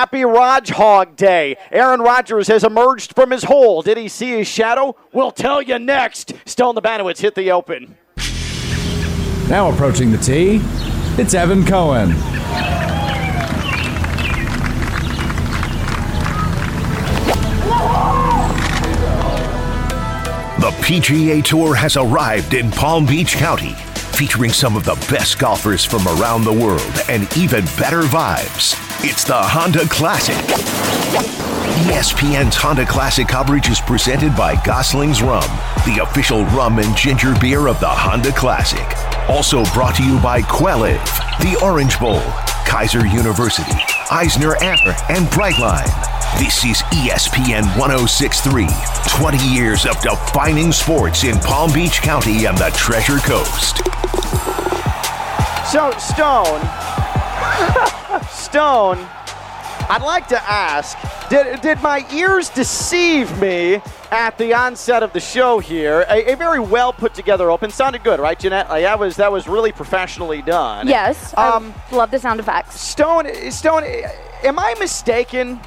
Happy Raj Hog Day. Aaron Rodgers has emerged from his hole. Did he see his shadow? We'll tell you next. Stone Labanowitz hit the open. Now approaching the tee, it's Evan Cohen. The PGA Tour has arrived in Palm Beach County, featuring some of the best golfers from around the world and even better vibes. It's the Honda Classic. ESPN's Honda Classic coverage is presented by Gosling's Rum, the official rum and ginger beer of the Honda Classic. Also brought to you by Quelliv, the Orange Bowl, Keiser University, Eisner Amper, and Brightline. This is ESPN 1063, 20 years of defining sports in Palm Beach County and the Treasure Coast. So, Stone, Stone, I'd like to ask did, did my ears deceive me at the onset of the show here? A, a very well put together open. Sounded good, right, Jeanette? Like, that, was, that was really professionally done. Yes. Um, I love the sound effects. Stone, Stone, am I mistaken?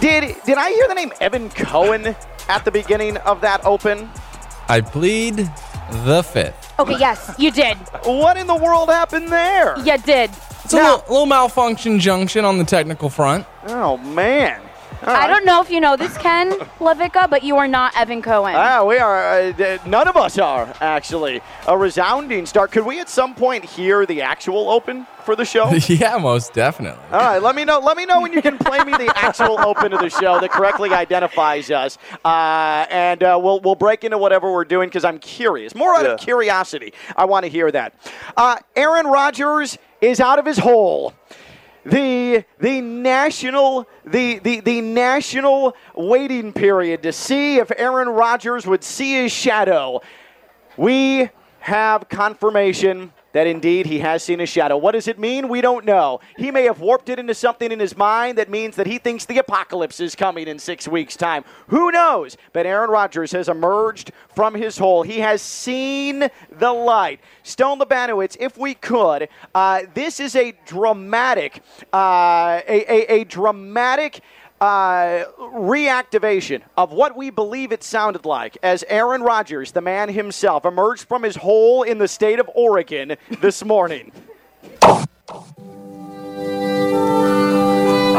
did did I hear the name Evan Cohen at the beginning of that open? I plead the fifth. Okay, yes, you did. What in the world happened there? You did. It's a little, little malfunction junction on the technical front. Oh man. All I right. don't know if you know this, Ken LaVicka, but you are not Evan Cohen. Ah, we are. Uh, none of us are actually a resounding start. Could we at some point hear the actual open for the show? yeah, most definitely. All right, let me know. Let me know when you can play me the actual open of the show that correctly identifies us, uh, and uh, we'll we'll break into whatever we're doing because I'm curious. More out of curiosity, I want to hear that. Uh, Aaron Rodgers is out of his hole. The the national the, the the national waiting period to see if Aaron Rodgers would see his shadow. We have confirmation that indeed he has seen a shadow. What does it mean? We don't know. He may have warped it into something in his mind that means that he thinks the apocalypse is coming in six weeks' time. Who knows? But Aaron Rodgers has emerged from his hole. He has seen the light. Stone Labanowitz, if we could, uh, this is a dramatic, uh, a, a, a dramatic uh, reactivation of what we believe it sounded like as Aaron Rodgers, the man himself, emerged from his hole in the state of Oregon this morning.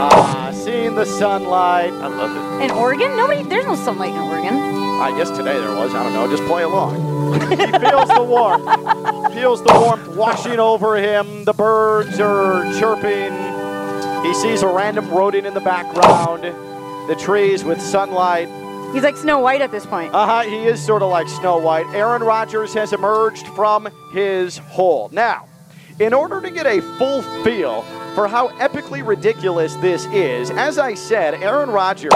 Ah, seeing the sunlight. I love it. In Oregon? Nobody, there's no sunlight in Oregon. I guess today there was. I don't know. Just play along. he feels the warmth. Feels the warmth washing over him. The birds are chirping. He sees a random rodent in the background. The trees with sunlight. He's like Snow White at this point. Uh huh. He is sort of like Snow White. Aaron Rodgers has emerged from his hole. Now, in order to get a full feel for how epically ridiculous this is, as I said, Aaron Rodgers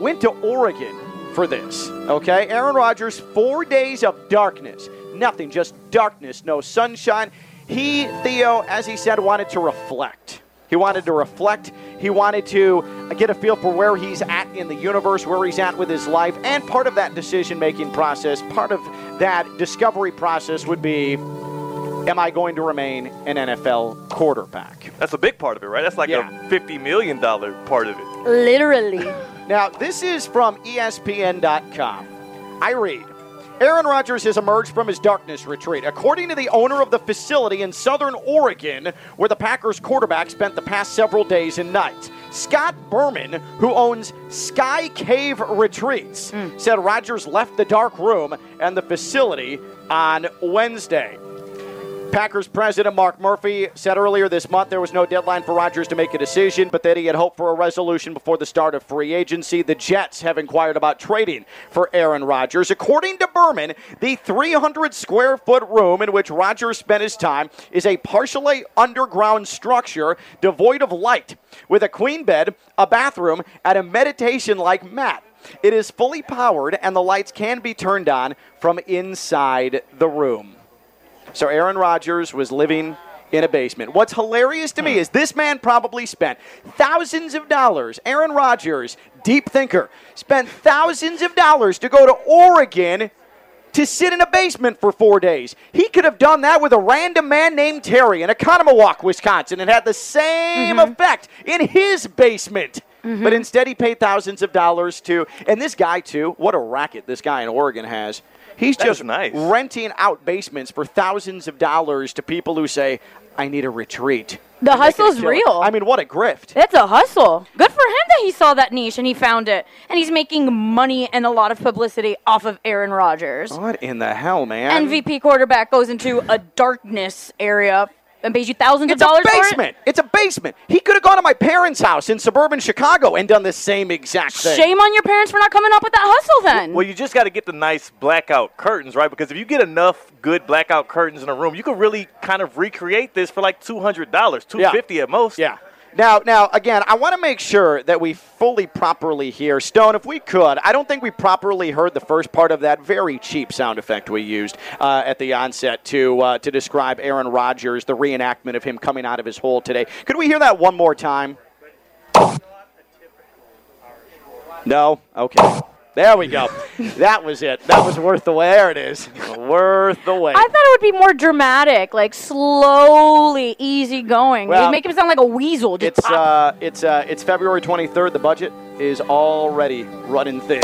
went to Oregon for this. Okay? Aaron Rodgers, four days of darkness. Nothing, just darkness, no sunshine. He, Theo, as he said, wanted to reflect. He wanted to reflect. He wanted to get a feel for where he's at in the universe, where he's at with his life. And part of that decision making process, part of that discovery process would be Am I going to remain an NFL quarterback? That's a big part of it, right? That's like Yeah. a fifty million dollar part of it. Literally. Now, this is from ESPN.com. I read Aaron Rodgers has emerged from his darkness retreat. According to the owner of the facility in southern Oregon, where the Packers quarterback spent the past several days and nights, Scott Berman, who owns Sky Cave Retreats, hmm. said Rodgers left the dark room and the facility on Wednesday. Packers president Mark Murphy said earlier this month there was no deadline for Rodgers to make a decision, but that he had hoped for a resolution before the start of free agency. The Jets have inquired about trading for Aaron Rodgers. According to Berman, the 300 square foot room in which Rodgers spent his time is a partially underground structure devoid of light, with a queen bed, a bathroom, and a meditation like mat. It is fully powered, and the lights can be turned on from inside the room. So Aaron Rodgers was living in a basement. What's hilarious to me is this man probably spent thousands of dollars. Aaron Rodgers, deep thinker, spent thousands of dollars to go to Oregon to sit in a basement for four days. He could have done that with a random man named Terry in Oconomowoc, Wisconsin, and had the same mm-hmm. effect in his basement. Mm-hmm. But instead, he paid thousands of dollars to, and this guy too. What a racket this guy in Oregon has. He's That just nice. renting out basements for thousands of dollars to people who say, "I need a retreat." The And they can hustle's real. I mean, what a grift! It's a hustle. Good for him that he saw that niche and he found it. And he's making money and a lot of publicity off of Aaron Rodgers. What in the hell, man? MVP quarterback goes into a darkness area and pays you thousands It's of dollars a for it. basement. It's a basement. He could have gone to my parents' house in suburban Chicago and done the same exact thing. Shame on your parents for not coming up with that hustle then. Well, you just got to get the nice blackout curtains, right? Because if you get enough good blackout curtains in a room, you can really kind of recreate this for like two hundred dollars, two fifty at most. Yeah. Now, now, again, I want to make sure that we fully properly hear Stone. If we could, I don't think we properly heard the first part of that very cheap sound effect we used uh, at the onset to uh, to describe Aaron Rodgers, the reenactment of him coming out of his hole today. Could we hear that one more time? No. Okay. There we go. that was it. That was worth the wait. There it is. worth the wait. I thought it would be more dramatic, like slowly, easy going. Well, make him sound like a weasel. Just It's pop. uh, it's uh, it's February 23rd. The budget is already running thin.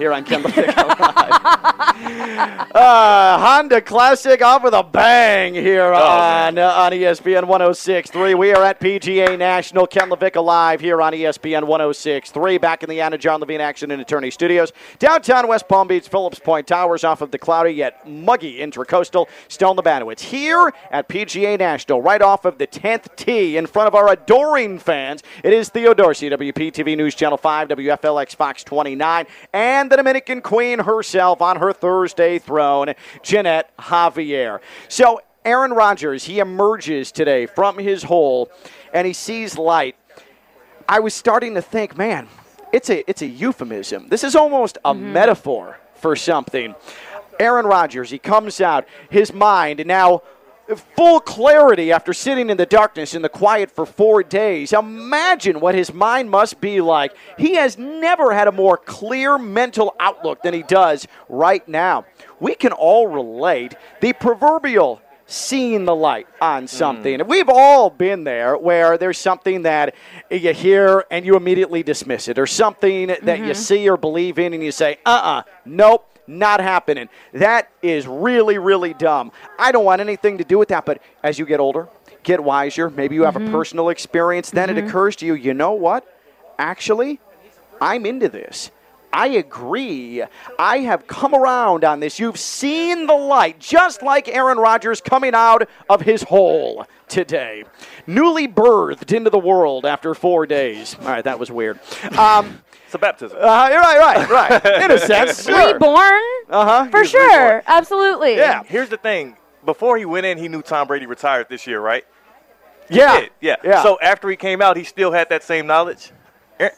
Here on Live. uh, Honda Classic off with a bang here on uh, on ESPN 106.3. We are at PGA National. Ken LaVicka live here on ESPN 106.3. Back in the Anna John Levine Action and Attorney Studios. Downtown West Palm Beach, Phillips Point Towers off of the cloudy yet muggy Intracoastal. Stone Labanowitz here at PGA National, right off of the 10th tee in front of our adoring fans. It is Theo Dorsey, WPTV News Channel 5, WFLX Fox 29, and the Dominican Queen herself on her Thursday throne, Jeanette Javier. So, Aaron Rodgers, he emerges today from his hole and he sees light. I was starting to think, man, it's a it's a euphemism. This is almost a mm-hmm. metaphor for something. Aaron Rodgers, he comes out, his mind now full clarity after sitting in the darkness in the quiet for 4 days. Imagine what his mind must be like. He has never had a more clear mental outlook than he does right now. We can all relate the proverbial seeing the light on something. We've all been there where there's something that you hear and you immediately dismiss it, or something that you see or believe in and you say, uh uh nope. Not happening. That is really, really dumb. I don't want anything to do with that. But as you get older, get wiser, maybe you have a personal experience, then it occurs to you, you know what? Actually, I'm into this. I agree. I have come around on this. You've seen the light, just like Aaron Rodgers coming out of his hole today. Newly birthed into the world after four days. All right, that was weird. Um, It's a baptism. uh, you're right, right, right. In a sense. Sure. Reborn? Uh-huh. For sure. Absolutely. Yeah. Here's the thing. Before he went in, he knew Tom Brady retired this year, right? Yeah. did, yeah. Yeah. So after he came out, he still had that same knowledge.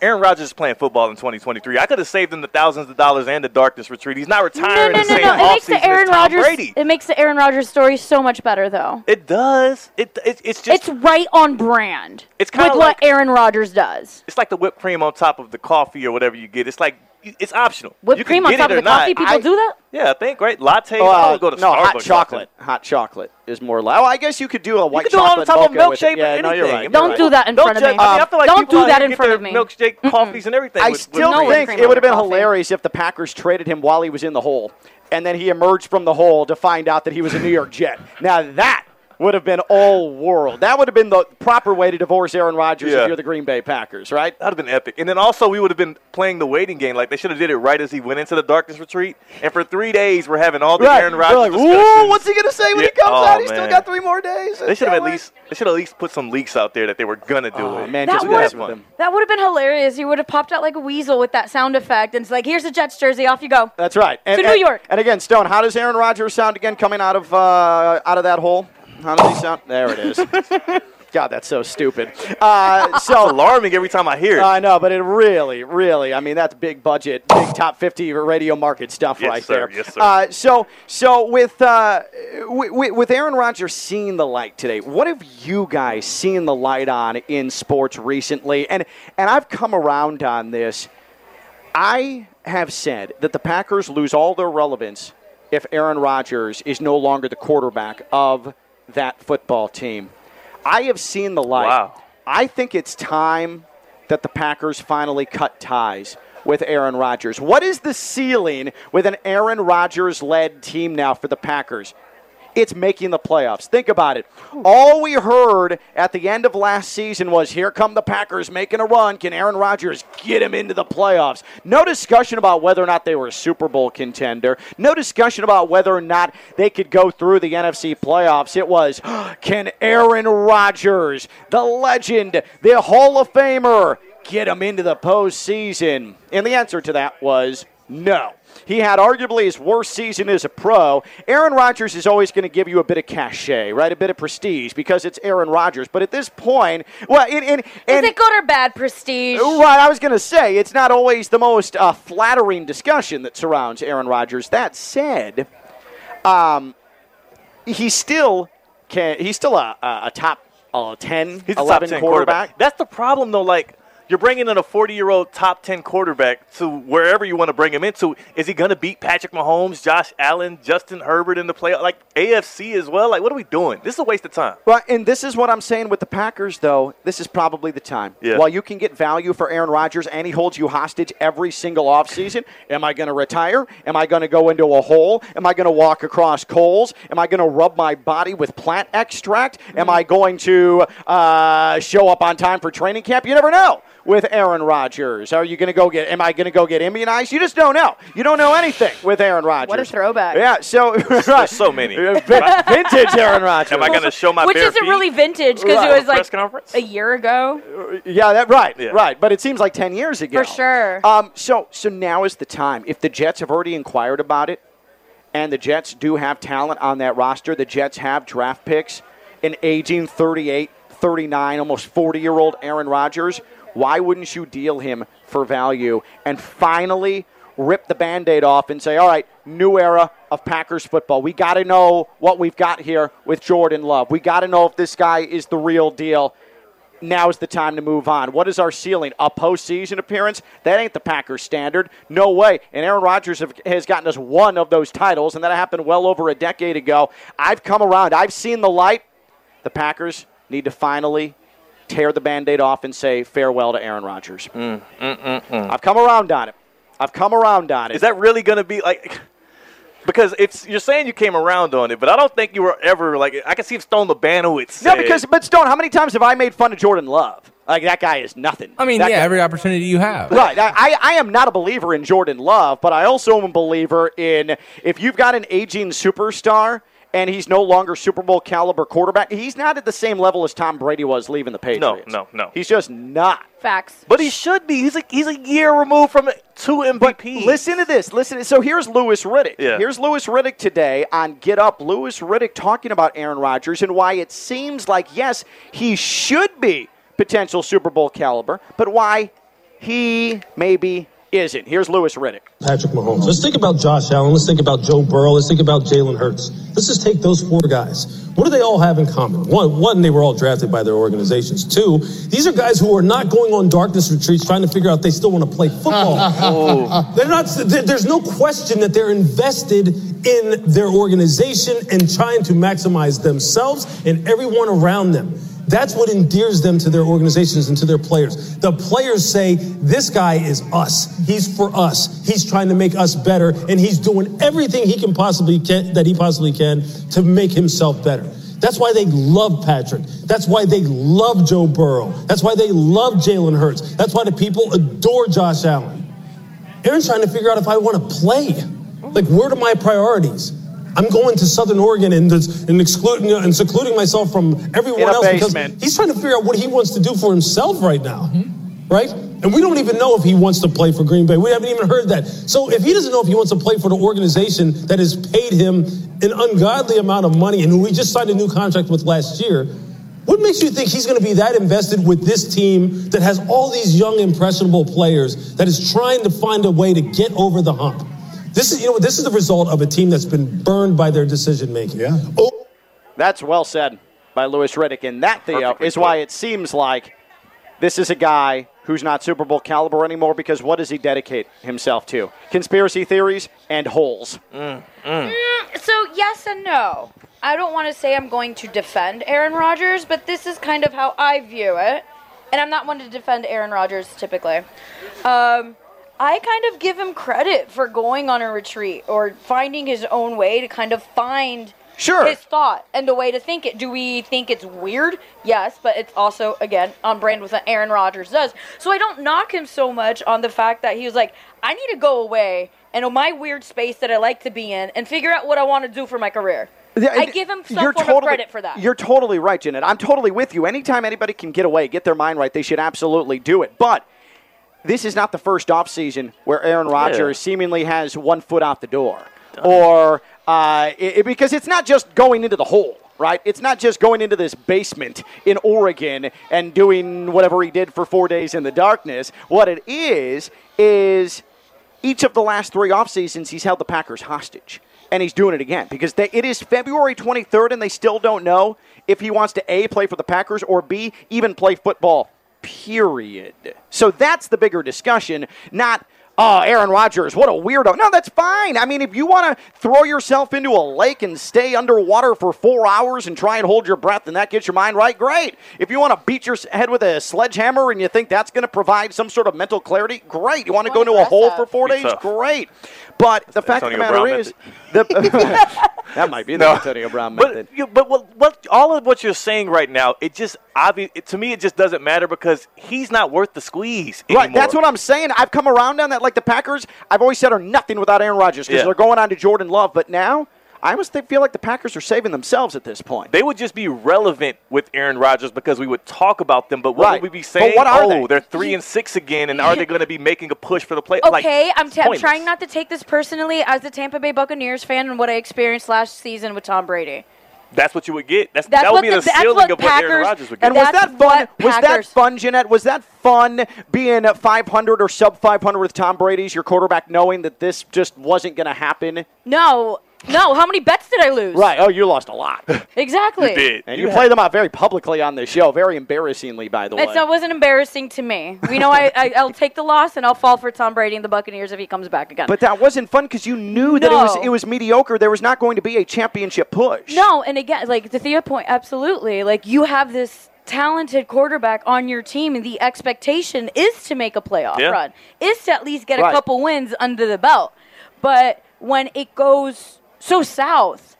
Aaron- Rodgers is playing football in 2023. I could have saved him the thousands of dollars and the darkness retreat. He's not No, retiring no, the no, same no. It makes the Aaron Rodgers. Brady. It makes the Aaron Rodgers story so much better, though. It does. It, it it's just It's right on brand. It's kinda like- what Aaron Rodgers does. it's like the whipped cream on top of the coffee or whatever you get. It's like it's optional. Whipped you cream can on top it of or the coffee. not. People I- do that. Yeah, I think right. Latte. Oh, uh, would go to no, Starbucks hot often. chocolate. Hot chocolate is more loud. Oh, I guess you could do a white You can do it on chocolate top of mocha milkshake it. Yeah, or no, you're right. Don't you're do right. that in Don't front of judge- me. I, mean, I feel like Don't do that in front of me. Milkshake, coffees, and everything. I with- with still No think it would have been coffee. hilarious if the Packers traded him while he was in the hole, and then he emerged from the hole to find out that he was a New York Jet. Now that would have been all world. That would have been the proper way to divorce Aaron Rodgers Yeah. if you're the Green Bay Packers, right? That'd have been epic. And then also we would have been playing the waiting game. Like they should have did it right as he went into the darkness retreat. And for three days we're having all the Aaron We're Rodgers like, ooh, what's he gonna say when Yeah. he comes Oh, out? He's still got three more days. They should have at least they should at least put some leaks out there that they were gonna do Oh, it. man, That just would- mess with. That would have been hilarious. He would have popped out like a weasel with that sound effect and it's like, here's a Jets jersey, off you go. That's right. And, To New York. And again, Stone, how does Aaron Rodgers sound again coming out of uh, out of that hole? How does he sound? There it is. God, that's so stupid. Uh, so Alarming every time I hear it. I know, but it really, really, I mean, that's big budget, big top 50 radio market stuff Yes, right sir. there. Yes, sir. Uh, so, so with, uh, with, with Aaron Rodgers seeing the light today, what have you guys seen the light on in sports recently? And, and I've come around on this. I have said that the Packers lose all their relevance if Aaron Rodgers is no longer the quarterback of that football team. I have seen the light. Wow. I think it's time that the Packers finally cut ties with Aaron Rodgers. What is the ceiling with an Aaron Rodgers led team now for the Packers? It's making the playoffs. Think about it. All we heard at the end of last season was here come the Packers making a run. Can Aaron Rodgers get him into the playoffs? No discussion about whether or not they were a Super Bowl contender. No discussion about whether or not they could go through the NFC playoffs. It was can Aaron Rodgers, the legend, the Hall of Famer, get him into the postseason? And the answer to that was no. He had arguably his worst season as a pro. Aaron Rodgers is always going to give you a bit of cachet, right? A bit of prestige because it's Aaron Rodgers. But at this point, well, in, in, Is it good or bad prestige? Right, I was going to say it's not always the most uh, flattering discussion that surrounds Aaron Rodgers. That said, um, he's still can he's still a, a, a top uh, 10, He's 11 top 10 quarterback. That's the problem, though. Like, you're bringing in a 40 year old top 10 quarterback to wherever you want to bring him into. Is he going to beat Patrick Mahomes, Josh Allen, Justin Herbert in the play? Like, AFC as well? Like, what are we doing? This is a waste of time. Right, and this is what I'm saying with the Packers, though. This is probably the time. Yeah. While you can get value for Aaron Rodgers and he holds you hostage every single offseason, am I going to retire? Am I going to go into a hole? Am I going to walk across coals? Am I going to rub my body with plant extract? Am I going to uh, show up on time for training camp? You never know with Aaron Rodgers. Are you going to go get? Am I going to go get immunized? You just don't know. You don't know anything with Aaron Rodgers. What a throwback. Yeah. So There's so many. vintage Aaron Rodgers. Am I going to show my Which bare isn't feet? really vintage because Right. it was Press like conference? a year ago. Yeah, that right, Yeah. right. But it seems like ten years ago. For sure. Um, so so now is the time. If the Jets have already inquired about it, and the Jets do have talent on that roster, the Jets have draft picks, an aging 38, 39, almost 40 year old Aaron Rodgers. Why wouldn't you deal him for value and finally rip the band aid off and say, all right, new era of Packers football. We got to know what we've got here with Jordan Love. We got to know if this guy is the real deal Now is the time to move on. What is our ceiling? A postseason appearance? That ain't the Packers standard. No way. And Aaron Rodgers have, has gotten us one of those titles, and that happened well over a decade ago. I've come around. I've seen the light. The Packers need to finally tear the band aid off and say farewell to Aaron Rodgers. Mm, mm, mm, I've come around on it. I've come around on it. Is that really going to be like? Because it's you're saying you came around on it, but I don't think you were ever like. I can see if Stone Labanowitz. no, said- because but Stone, how many times have I made fun of Jordan Love? Like that guy is nothing. I mean, That yeah, guy- every opportunity you have. Right. I, I- I am not a believer in Jordan Love, but I also am a believer in if you've got an aging superstar and he's no longer Super Bowl caliber quarterback, he's not at the same level as Tom Brady was leaving the Patriots. no, no. No. He's just not. Facts. but he should be. He's a he's a year removed from two MVPs. But listen to this. Listen. So here's Louis Riddick. Yeah. Here's Louis Riddick today on Get Up. Louis Riddick talking about Aaron Rodgers and why it seems like yes, he should be potential Super Bowl caliber, but why he maybe isn't. Here's Louis Riddick. Patrick Mahomes. Let's think about Josh Allen. Let's think about Joe Burrow. Let's think about Jalen Hurts. Let's just take those four guys. What do they all have in common? One, one, they were all drafted by their organizations. Two, these are guys who are not going on darkness retreats trying to figure out they still want to play football. They're not. there- There's no question that they're invested in their organization and trying to maximize themselves and everyone around them. That's what endears them to their organizations and to their players. The players say, This guy is us. He's for us. He's trying to make us better, and he's doing everything he can possibly can, that he possibly can to make himself better. That's why they love Patrick. That's why they love Joe Burrow. That's why they love Jalen Hurts. That's why the people adore Josh Allen. Aaron's trying to figure out if I want to play. Like, where are my priorities? I'm going to Southern Oregon and, and excluding and secluding myself from everyone In else basement. because he's trying to figure out what he wants to do for himself right now, mm-hmm. right? And we don't even know if he wants to play for Green Bay. We haven't even heard that. So if he doesn't know if he wants to play for the organization that has paid him an ungodly amount of money and who we just signed a new contract with last year, what makes you think he's going to be that invested with this team that has all these young, impressionable players that is trying to find a way to get over the hump? This is, you know, this is the result of a team that's been burned by their decision making. Yeah. Oh, That's well said by Louis Riddick. And that, Theo, Perfectly is why it seems like this is a guy who's not Super Bowl caliber anymore because what does he dedicate himself to? Conspiracy theories and holes. Mm, mm. Mm, so yes and no. I don't want to say I'm going to defend Aaron Rodgers, but this is kind of how I view it. And I'm not one to defend Aaron Rodgers typically. Um, I kind of give him credit for going on a retreat or finding his own way to kind of find Sure. his thought and the way to think it. Do we think it's weird? Yes, but it's also again on brand with what Aaron Rodgers does. So I don't knock him so much on the fact that he was like, I need to go away and in my weird space that I like to be in and figure out what I want to do for my career. I give him some You're form totally, of credit for that. You're totally right, Jeanette. I'm totally with you. Anytime anybody can get away, get their mind right, they should absolutely do it. But this is not the first offseason where Aaron Rodgers seemingly has one foot out the door. Or uh, it- because it's not just going into the hole, right? It's not just going into this basement in Oregon and doing whatever he did for four days in the darkness. What it is, is each of the last three off seasons, he's held the Packers hostage. And he's doing it again because they, it is February 23rd and they still don't know if he wants to A, play for the Packers, or B, even play football, period. So that's the bigger discussion, not. Oh, Aaron Rodgers, what a weirdo. No, that's fine. I mean, if you want to throw yourself into a lake and stay underwater for four hours and try and hold your breath and that gets your mind right, great. If you want to beat your head with a sledgehammer and you think that's going to provide some sort of mental clarity, great. You want to go into a hole for four Be days, tough. great. But the fact of the matter Brown is, the, that might be the Antonio Brown method. But, you, but what, what all of what you're saying right now, it just obvious it, to me, it just doesn't matter because he's not worth the squeeze. Right, that's what I'm saying. I've come around on that. Like the Packers, I've always said are nothing without Aaron Rodgers because Yeah. they're going on to Jordan Love. But now, I almost feel like the Packers are saving themselves at this point. They would just be relevant with Aaron Rodgers because we would talk about them. But what Right. would we be But saying? what are oh, they? are three and six again, and are they going to be making a push for the play? Like, Okay, I'm, t- I'm trying not to take this personally as a Tampa Bay Buccaneers fan and what I experienced last season with Tom Brady. That's what you would get. That's, That's that would be the- the, ceiling what of what Aaron Rodgers would get. And was that fun? what Was that fun, Jeanette? Was that fun being at 500 or sub 500 with Tom Brady's your quarterback, knowing that this just wasn't going to happen? No, no. How many bets did I lose? Right. Oh, you lost a lot, Exactly. You did. and you played them out very publicly on this show, very embarrassingly, by the way. It's, it wasn't embarrassing to me. You know, I, I I'll take the loss and I'll fall for Tom Brady and the Buccaneers if he comes back again. But that wasn't fun because you knew that it was it was mediocre. There was not going to be a championship push. No, and again, like the Thea point, absolutely. Like you have this talented quarterback on your team, and the expectation is to make a playoff Yeah. run, is to at least get a couple wins under the belt. But when it goes so south,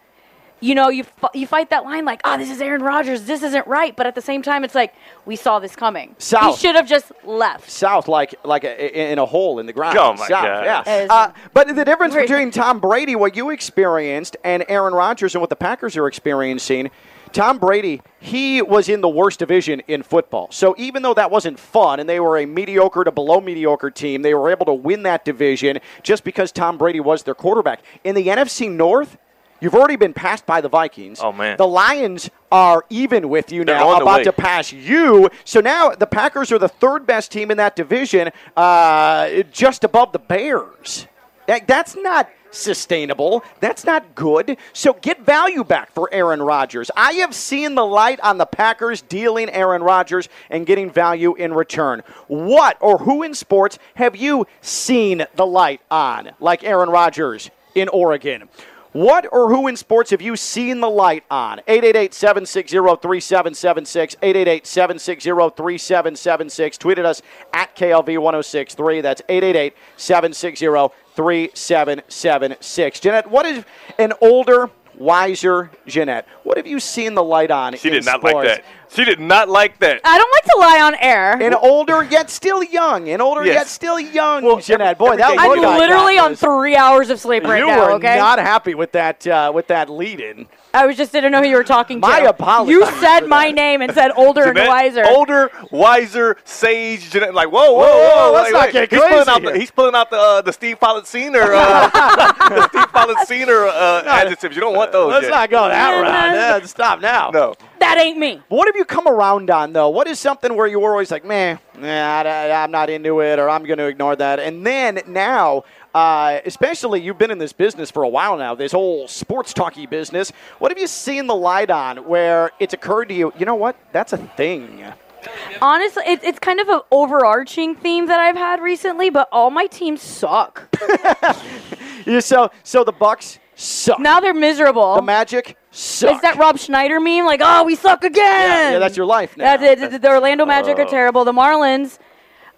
you know, you f- you fight that line like, oh, this is Aaron Rodgers, this isn't right. But at the same time, it's like we saw this coming. South. He should have just left. south like like a, in a hole in the ground. Oh, my south, God. Yeah. Uh, but the difference between Tom Brady, what you experienced, and Aaron Rodgers, and what the Packers are experiencing. Tom Brady, he was in the worst division in football. So even though that wasn't fun and they were a mediocre to below mediocre team, they were able to win that division just because Tom Brady was their quarterback. In the NFC North, you've already been passed by the Vikings. Oh, man. The Lions are even with you They're now, about to pass you. So now the Packers are the third best team in that division, uh, just above the Bears. That- That's not sustainable. That's not good. So get value back for Aaron Rodgers. I have seen the light on the Packers dealing Aaron Rodgers and getting value in return. What or who in sports have you seen the light on, like Aaron Rodgers in Oregon? What or who in sports have you seen the light on? 888 760 3776. 888 760 3776. Tweeted us at KLV 1063. That's 888 760 3776. Jeanette, what is an older, wiser Jeanette? What have you seen the light on? She in did not sports? like that. She did not like that. I don't like to lie on air. An older yet still young. An older Yes. yet still young Well, Jeanette. every- Boy, that every day I'm literally on three hours of sleep right you now. were okay. not happy with that uh, with that lead in. I was just didn't know who you were talking to. My apologies You said my name and said older and wiser. older, wiser, sage. Jeanette, like whoa, whoa, Whoa, whoa! whoa, let's like, not like, get he's pulling crazy out the here. he's pulling out the uh, the Steve Politziner uh, the Steve Politziner uh, adjectives. You don't want those. Let's yet. not go that route. Yeah, stop now. No. That ain't me. What have you come around on though? What is something where you were always like, man, nah, I, am not into it, or I'm going to ignore that, and then now. Uh, especially, you've been in this business for a while now, this whole sports talky business. What have you seen the light on where it's occurred to you, you know what? That's a thing. Honestly, it, it's kind of an overarching theme that I've had recently, but all my teams suck. So so the Bucks suck. now they're miserable. the Magic suck. Is that Rob Schneider meme? Like, oh, we suck again. yeah, yeah, that's your life now. That's it. The, the Orlando Magic are terrible. The Marlins,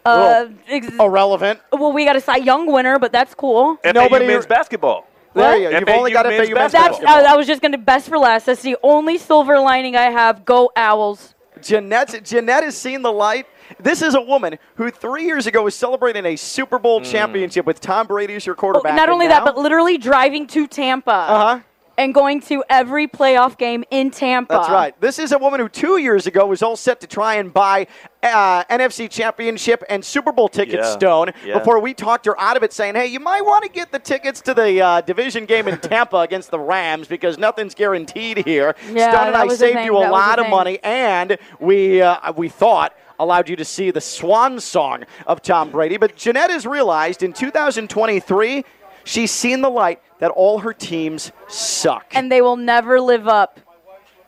uh, ex- Irrelevant. well, we got a Cy Young winner, but that's cool. FAU Nobody- men's basketball. There you go. You've only got men's FAU men's basketball. That's uh, I was just gonna best for last. That's the only silver lining I have. Go Owls. Jeanette, Jeanette has seen the light. This is a woman who three years ago was celebrating a Super Bowl Mm. championship with Tom Brady as your Oh, quarterback. not only now- that, but literally driving to Tampa uh-huh. And going to every playoff game in Tampa. That's right. This is a woman who two years ago was all set to try and buy uh, NFC Championship and Super Bowl tickets, Yeah. Stone, Yeah. before we talked her out of it, saying, hey, you might want to get the tickets to the uh, division game in Tampa against the Rams because nothing's guaranteed here. Yeah, Stone and I saved thing. you a That lot the of money, and we, uh, we thought, allowed you to see the swan song of Tom Brady. But Jeanette has realized in 2023, she's seen the light that all her teams suck. And they will never live up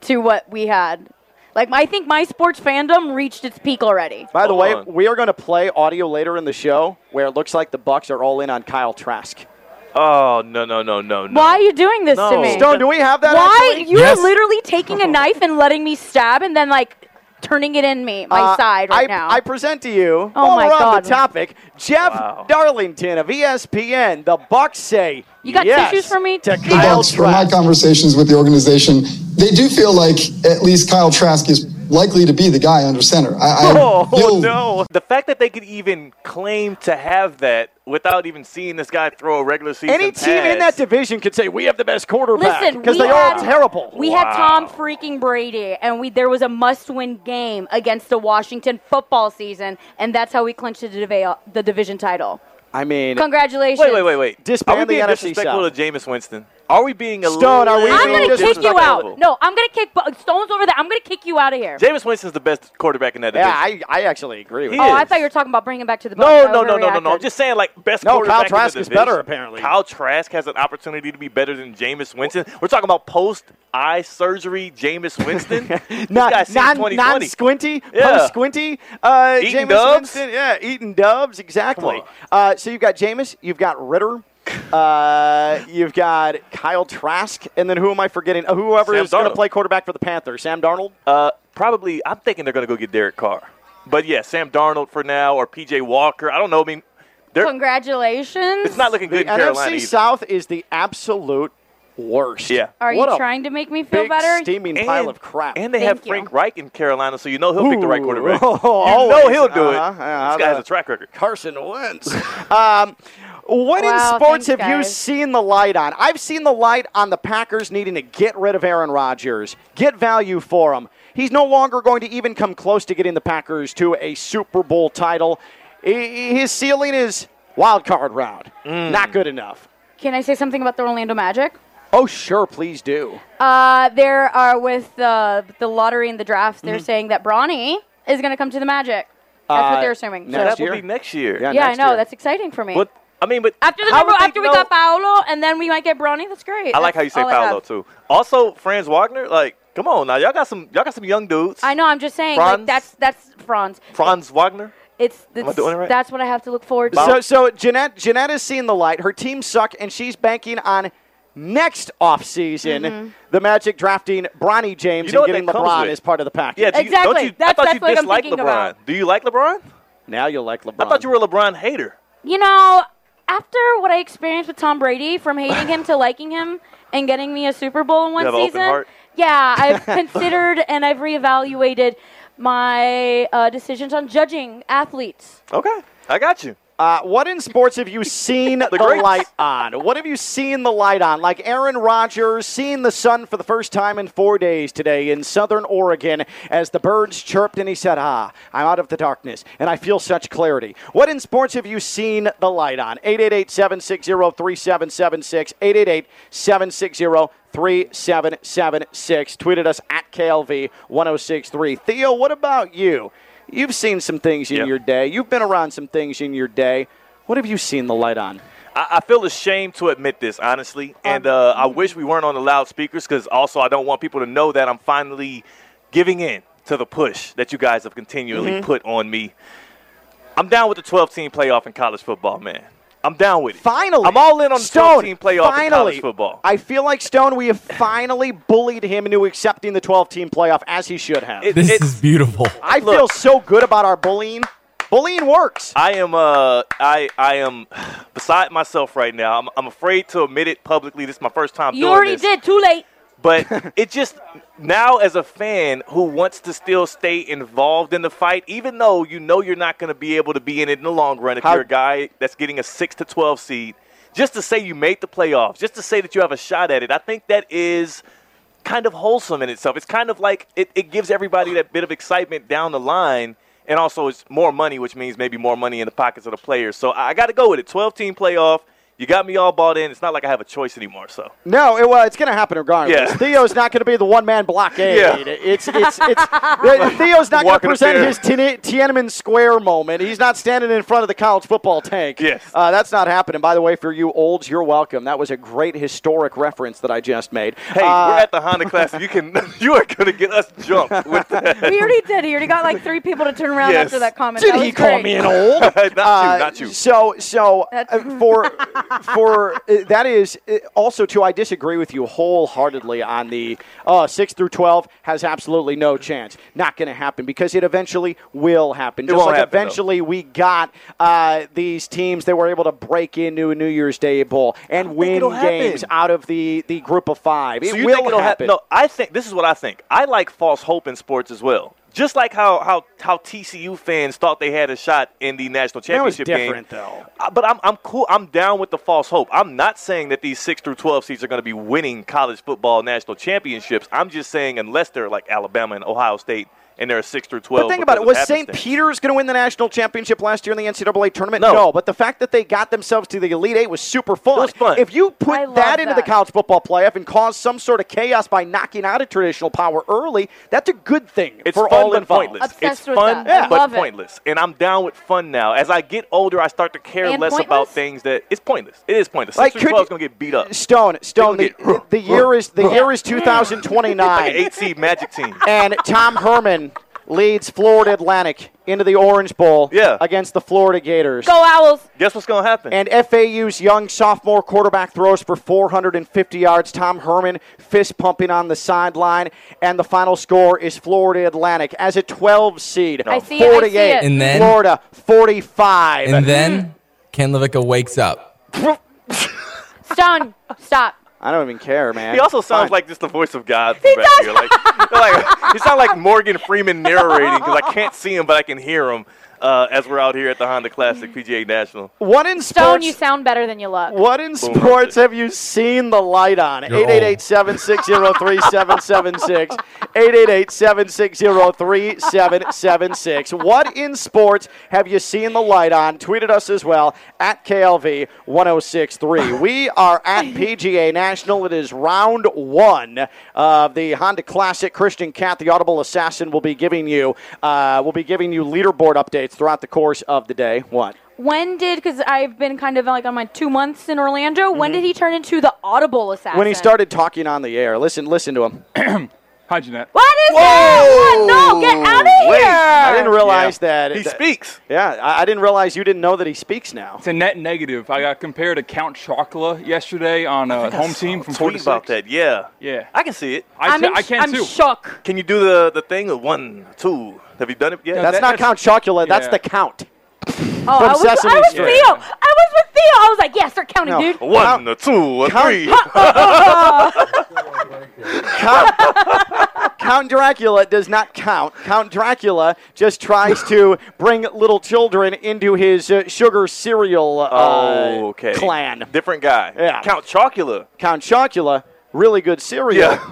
to what we had. Like I think my sports fandom reached its peak already. By the Hold way, on. we are going to play audio later in the show where it looks like the Bucks are all in on Kyle Trask. Oh no no no no no. Why are you doing this to me? Stone, do we have that? Why actually? you're Yes. literally taking a knife and letting me stab and then like turning it in me my Uh, side right I, now? I present to you, Oh while my we're on God. the topic, Jeff Wow. Darlington of ESPN. The Bucks say You got yes tissues for me? to The the Kyle Bucks, from my conversations with the organization, they do feel like at least Kyle Trask is likely to be the guy under center. I, I Oh feel no! The fact that they could even claim to have that without even seeing this guy throw a regular season Any team in that division could say we have the best quarterback Listen, because they all had- terrible. We had Tom freaking Brady, and we there was a must-win game against the Washington football season, and that's how we clinched the, divi- the division title. I mean, Congratulations! Wait, wait, wait, wait. Disband Are we the being NFC disrespectful South. to Jameis Winston? Are we being a Stone, are we little I'm gonna kick you out. No, I'm gonna kick Stone's over there. I'm gonna kick you out of here. Jameis Winston's the best quarterback in that division. yeah, I, I actually agree with He you. oh, I thought you were talking about bringing him back to the Bucks. No, no, no, no, no, no. I'm just saying, like, best No, Kyle quarterback in the Trask is better, apparently. Kyle Trask has an opportunity to be better than Jameis Winston. We're talking about post eye surgery Jameis Winston. this Not, guy's non, non squinty, Yeah. post squinty. Uh, Eating Jameis dubs? Winston, yeah, eating dubs, exactly. Uh, so you've got Jameis, you've got Ridder, uh, you've got Kyle Trask, and then who am I forgetting? Uh, whoever Sam is going to play quarterback for the Panthers, Sam Darnold. Uh, probably, I'm thinking they're going to go get Derek Carr. But yeah, Sam Darnold for now or PJ Walker. I don't know. I mean, they're, Congratulations. it's not looking The good in Carolina NFC either. South is the absolute worst. Yeah. Are What you trying to make me feel Big better? steaming And, pile of crap. and they Thank have you. Frank Reich in Carolina, so you know he'll pick the right quarterback. Oh, you know he'll do it. Uh-huh. This guy has a track record. Carson Wentz. um, what in sports thanks, have you seen the light on? I've seen the light on the Packers needing to get rid of Aaron Rodgers, get value for him. He's no longer going to even come close to getting the Packers to a Super Bowl title. His ceiling is wild card round. Mm. Not good enough. Can I say something about the Orlando Magic? Oh, sure, please do. Uh, there are with the the lottery and the draft. Mm-hmm. They're saying that Bronny is going to come to the Magic. That's Uh, what they're assuming. next So- that year? will be next year. Yeah, yeah, I know. year. That's exciting for me. But I mean, but after the number, after we know- got Paolo, and then we might get Bronny. That's great. I like how you say Paolo too. Also, Franz Wagner, like, come on now, y'all got some, y'all got some young dudes. I know. I'm just saying. Like that's that's Franz. Franz Wagner. It's, Am I it's doing it right? that's what I have to look forward to. So, so Jeanette, Jeanette has seen the light. Her team suck, and she's banking on next offseason Mm-hmm. the Magic drafting Bronny James You know and getting that comes LeBron with? as part of the package. Yeah, do you, Exactly. Don't you, I That's- thought that's you what I'm disliked LeBron. about. Do you like LeBron? Now you'll like LeBron. I thought you were a LeBron hater. You know, after what I experienced with Tom Brady, from hating him to liking him and getting me a Super Bowl in one have an open season, yeah, I've considered and I've reevaluated my uh, decisions on judging athletes. Okay, I got you. Uh, what in sports have you seen the, greats. light on? What have you seen the light on? Like Aaron Rodgers seeing the sun for the first time in four days today in southern Oregon as the birds chirped and he said, Ah, I'm out of the darkness and I feel such clarity. What in sports have you seen the light on? 888 760 3776. 888 760 3776. Tweeted us at KLV 1063. Theo, what about you? You've seen some things in Yep. your day. You've been around some things in your day. What have you seen the light on? I, I feel ashamed to admit this, honestly, and uh, I wish we weren't on the loudspeakers because also I don't want people to know that I'm finally giving in to the push that you guys have continually Mm-hmm. put on me. I'm down with the 12 team playoff in college football, man. I'm down with it. Finally, I'm all in on the Stone, 12 team playoff finally, in college football. I feel like Stone. We have finally bullied him into accepting the 12 team playoff as he should have. It- This it's- is beautiful. I look. feel so good about our bullying. Bullying works. I am uh I I am beside myself right now. I'm, I'm afraid to admit it publicly. This is my first time You doing already this. did. Too late. But it just now as a fan who wants to still stay involved in the fight, even though you know you're not going to be able to be in it in the long run if How- you're a guy that's getting a six to twelve seed, just to say you made the playoffs, just to say that you have a shot at it, I think that is kind of wholesome in itself. It's kind of like it, it gives everybody that bit of excitement down the line. And also, it's more money, which means maybe more money in the pockets of the players. So I got to go with it. 12 team playoff. You got me all bought in. It's not like I have a choice anymore. So No, it, well, it's going to happen regardless. Yeah. Theo's not going to be the one man blockade. Yeah. It's it's it's Theo's not going to Walking present his Tien- Tiananmen Square moment. He's not standing in front of the college football tank. Yes. uh, that's not happening. By the way, for you olds, you're welcome. That was a great historic reference that I just made. Hey, Uh, we're at the Honda Classic. You can, you are going to get us jumped with that. We already did. He already got like three people to turn around Yes. after that comment. Did That he was call great. me an old? not you, Uh, not you. So, so uh, for for uh, that is uh, also too. I disagree with you wholeheartedly on the uh, six through twelve has absolutely no chance. Not going to happen because it eventually will happen. Just won't like happen, though. eventually we got uh, these teams that were able to break into a New Year's Day bowl and win happen. games out of the the group of five. It So you will think it'll hap- happen. No, I think this is what I think. I like false hope in sports as well. Just like how how, how TCU fans thought they had a shot in the national That was championship game. different, though. Uh, But I'm I'm cool. I'm down with the false hope. I'm not saying that these six through twelve seeds are going to be winning college football national championships. I'm just saying unless they're like Alabama and Ohio State and they're six through twelve. But think about it. Was St. Peter's going to win the national championship last year in the NCAA tournament? No. But the fact that they got themselves to the Elite Eight was super fun. It was fun. If you put I love that into the college football playoff and cause some sort of chaos by knocking out a traditional power early, that's a good thing It's for fun all but involved. pointless. Obsessed it's fun that. I but love it. pointless. And I'm down with fun now. As I get older, I start to care And less about things that it's pointless. It is pointless. Like, Six through could twelve is going to get beat up. Stone, Stone. The, get- the year is the year is 2029, Like an eight seed Magic team. and Tom Herman leads Florida Atlantic into the Orange Bowl Yeah. against the Florida Gators. Go Owls. Guess what's going to happen? And FAU's young sophomore quarterback throws for 450 yards. Tom Herman fist pumping on the sideline. And the final score is Florida Atlantic as a 12 seed. I see it, I see 48. it. And then- Florida 45. And then hmm. Ken LaVicka wakes up. Stone. Stop. I don't even care, man. he also sounds Fine. like just the voice of God from back here. Like, like he sounds like Morgan Freeman narrating because I can't see him, but I can hear him uh, as we're out here at the Honda Classic PGA National. What in Stone, sports? you sound better than you look. What in sports have you seen the light on? 888-760-3776. 888-760-3776. What in sports have you seen the light on? Tweeted us as well at KLV 1063. We are at PGA National. It is round one of the Honda Classic. Christian Cat, the Audible Assassin, will be giving you uh, will be giving you leaderboard updates throughout the course of the day. What? When did, because I've been kind of like on my two months in Orlando, when did he turn into the Audible assassin? When he started talking on the air. Listen, listen to him. Hi, Jeanette. What is that? What? No, get out of Wait, here. I didn't realize that. He that- speaks. Yeah, I, I didn't realize you didn't know that he speaks now. It's a net negative. I got compared to Count Chocula yesterday on uh, home team from four Tweet to about that. Yeah, Yeah, I can see it. I, I'm, ca- in, I can I'm too. shook. Can you do the the thing? The one, two. Have you done it yet? Yeah, That's that- not that's- Count Chocula. That's yeah. the Count. Oh, I was, Sesame I was Street. Theo. I was with Theo. I was like, yeah, start counting, No. dude. One, a two, a Count- three. Count, Count Dracula does not count. Count Dracula just tries to bring little children into his uh, sugar cereal uh, oh, okay. clan. Different guy. Yeah. Count Chocula. Count Chocula, really good cereal. Yeah.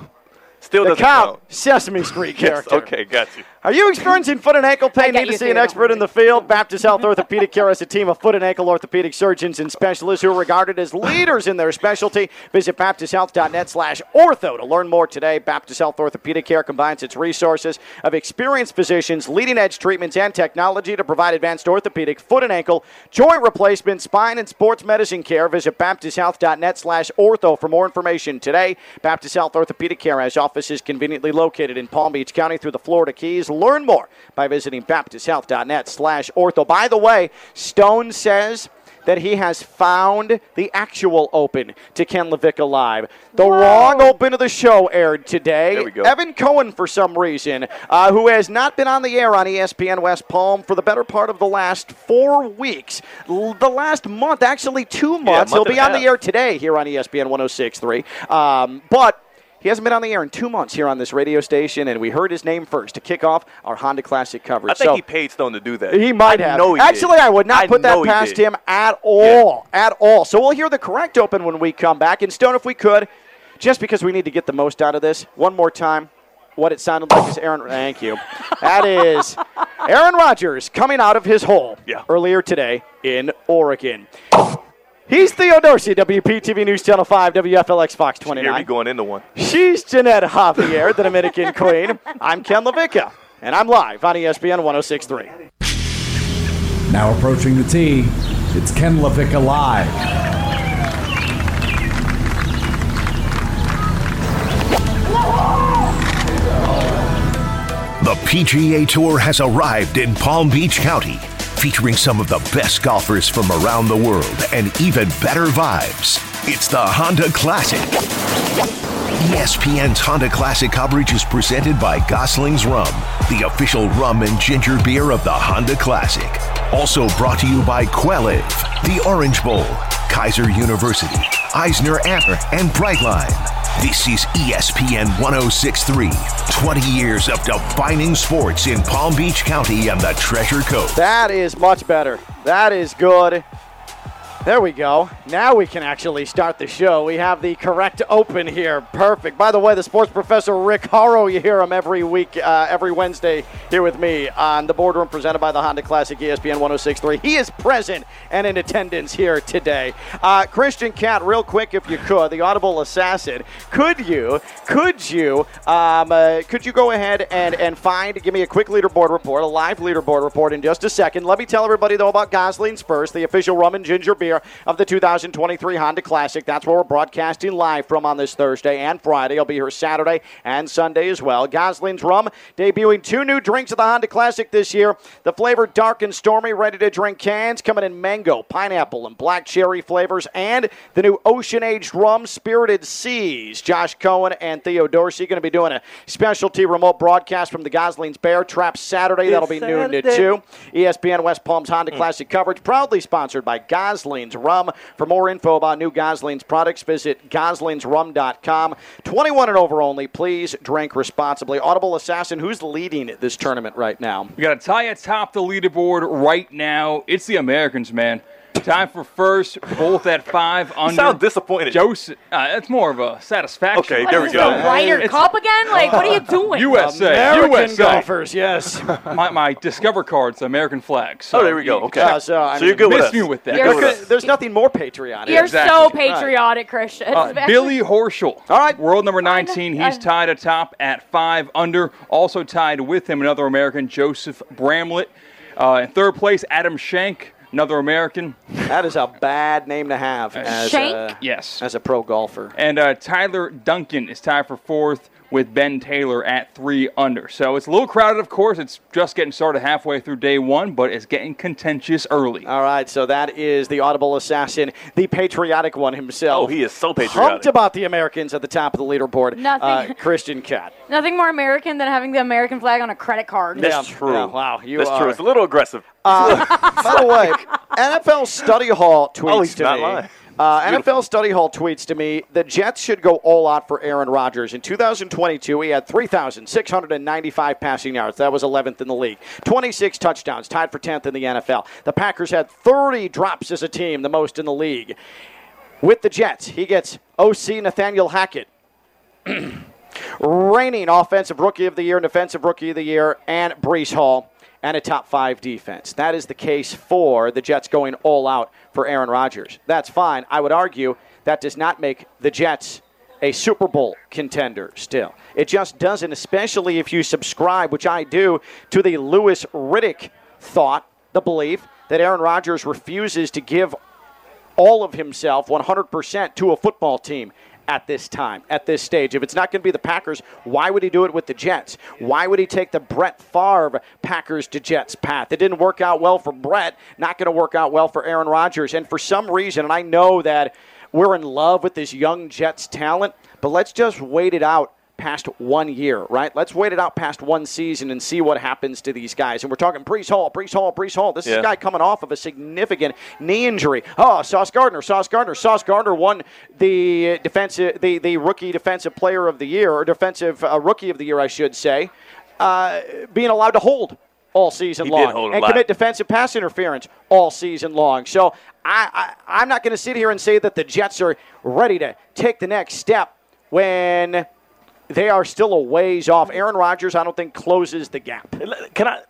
Still The doesn't Count, count. Sesame Street Yes, character. okay, got you. Are you experiencing foot and ankle pain? Need to see an expert in the field? Baptist Health Orthopedic Care is a team of foot and ankle orthopedic surgeons and specialists who are regarded as leaders in their specialty. Visit baptisthealth.net slash ortho to learn more today. Baptist Health Orthopedic Care combines its resources of experienced physicians, leading edge treatments, and technology to provide advanced orthopedic, foot and ankle, joint replacement, spine, and sports medicine care. Visit baptisthealth.net slash ortho for more information today. Baptist Health Orthopedic Care has offices conveniently located in Palm Beach County through the Florida Keys. Learn more by visiting baptisthealth.net slash ortho. By the way, Stone says that he has found the actual open to Ken LaVicka Alive. The wrong open of the show aired today. There we go. Evan Cohen, for some reason, uh, who has not been on the air on ESPN West Palm for the better part of the last four weeks, L- the last month, actually two months. month He'll be a on the air today here on ESPN 1063. Um, but he hasn't been on the air in two months here on this radio station, and we heard his name first to kick off our Honda Classic coverage. I think so he paid Stone to do that. he might I have. Actually, did. I would not put that past him at all. At all. So we'll hear the correct open when we come back. And Stone, if we could, just because we need to get the most out of this, one more time. What it sounded like is Aaron. Thank you. That is Aaron Rodgers coming out of his hole Yeah. earlier today in Oregon. He's Theo Dorsey, WPTV News Channel 5, WFLX Fox Here we 29. going into one. She's Jeanette Javier, the Dominican Queen. I'm Ken LaVicka, and I'm live on ESPN 1063. Now approaching the tee, it's Ken LaVicka Live. The PGA Tour has arrived in Palm Beach County, featuring some of the best golfers from around the world and even better vibes. It's the Honda Classic. ESPN's Honda Classic coverage is presented by Gosling's Rum, the official rum and ginger beer of the Honda Classic. Also brought to you by Quelliv, the Orange Bowl, Keiser University, Eisner Amper, and Brightline. This is ESPN 1063, 20 years of defining sports in Palm Beach County and the Treasure Coast. That is much better. That is good. There we go. Now we can actually start the show. We have the correct open here. Perfect. By the way, the sports professor Rick Harrow, you hear him every week, uh, every Wednesday here with me on the boardroom presented by the Honda Classic ESPN 1063. He is present and in attendance here today. Uh, Christian Cat, real quick, if you could, the Audible Assassin. Could you, could you, um, uh, could you go ahead and, and find, give me a quick leaderboard report, a live leaderboard report in just a second. Let me tell everybody, though, about Gosling's First, the official rum and ginger beer of the 2023 Honda Classic. That's where we're broadcasting live from on this Thursday and Friday. I'll be here Saturday and Sunday as well. Gosling's Rum debuting two new drinks at the Honda Classic this year. The flavor dark and stormy, ready to drink cans coming in mango, pineapple, and black cherry flavors, and the new ocean aged rum, Spirited Seas. Josh Cohen and Theo Dorsey going to be doing a specialty remote broadcast from the Gosling's Bear Trap Saturday. That'll be noon to 2. ESPN West Palm's Honda hmm. Classic coverage, proudly sponsored by Gosling's Rum. For more info about new Gosling's products, visit goslingsrum.com. 21 and over only. Please drink responsibly. Audible Assassin, who's leading this tournament right now? We got a tie atop the leaderboard right now. It's the Americans, man. Time for first, both at five under. sound disappointed. Joseph, uh, that's more of a satisfaction. Okay, What there is we go. the Ryder It's- Cup again? Like, what are you doing? USA, American USA. golfers, yes. My, my Discover card's the American flag. So Oh, there we go. Okay. Yeah, so, I so you're mean, good with Miss us. me with that. You're You're with. There's nothing more patriotic. You're Exactly. so patriotic, Christian. Uh, Billy Horschel. All right. World number 19. I- He's tied atop at five under. Also tied with him, another American, Joseph Bramlett. Uh, in third place, Adam Shank, another American. That is a bad name to have as Shank? a, Yes. as a pro golfer. And uh, Tyler Duncan is tied for fourth with Ben Taylor at three under. So it's a little crowded, of course. It's just getting started halfway through day one, but it's getting contentious early. All right, so that is the Audible Assassin, the patriotic one himself. Oh, he is so Pumped patriotic. about the Americans at the top of the leaderboard. Nothing. Uh, Christian Cat. Nothing more American than having the American flag on a credit card. That's Yeah, true. yeah, wow, you That's are- true. It's a little aggressive. By the way, NFL Study Hall tweets Oh, he's to not me. lying. Uh, NFL Study Hall tweets to me the Jets should go all out for Aaron Rodgers. In 2022, he had 3,695 passing yards. That was 11th in the league. 26 touchdowns, tied for 10th in the NFL. The Packers had 30 drops as a team, the most in the league. With the Jets, he gets OC Nathaniel Hackett. reigning offensive rookie of the year and defensive rookie of the year, and Breece Hall, and a top five defense. That is the case for the Jets going all out for Aaron Rodgers. That's fine. I would argue that does not make the Jets a Super Bowl contender still. It just doesn't, especially if you subscribe, which I do, to the Louis Riddick thought, the belief that Aaron Rodgers refuses to give all of himself 100% to a football team at this time, at this stage. If it's not going to be the Packers, why would he do it with the Jets? Why would he take the Brett Favre Packers to Jets path? It didn't work out well for Brett, not going to work out well for Aaron Rodgers. And for some reason, and I know that we're in love with this young Jets talent, but let's just wait it out past one year, right? Let's wait it out past one season and see what happens to these guys. And we're talking Breece Hall, Breece Hall, Breece Hall. This is a guy coming off of a significant knee injury. Oh, Sauce Gardner, Sauce Gardner, Sauce Gardner won the defensive, the, the rookie defensive player of the year, or defensive uh, rookie of the year, I should say, uh, being allowed to hold all season He long and lot. commit defensive pass interference all season long. So I, I, I'm not going to sit here and say that the Jets are ready to take the next step when they are still a ways off. Aaron Rodgers, I don't think, closes the gap. Can I?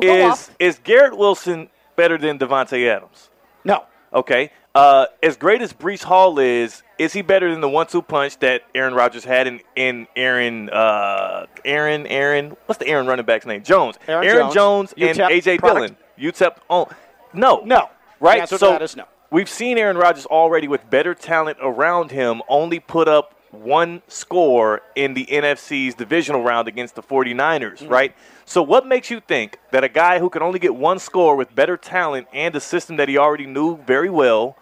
Go Is is Garrett Wilson better than Davante Adams? No. Okay. Uh, as great as Breece Hall is, is he better than the one-two punch that Aaron Rodgers had in, in Aaron, uh, Aaron, Aaron? What's the Aaron running back's name? Jones. Aaron Jones, Jones, and UTEP AJ product. Dillon. UTEP. Oh, no, No. right. The answer to so that is no. we've seen Aaron Rodgers already with better talent around him only put up one score in the NFC's divisional round against the 49ers, Mm-hmm. right? So what makes you think that a guy who can only get one score with better talent and a system that he already knew very well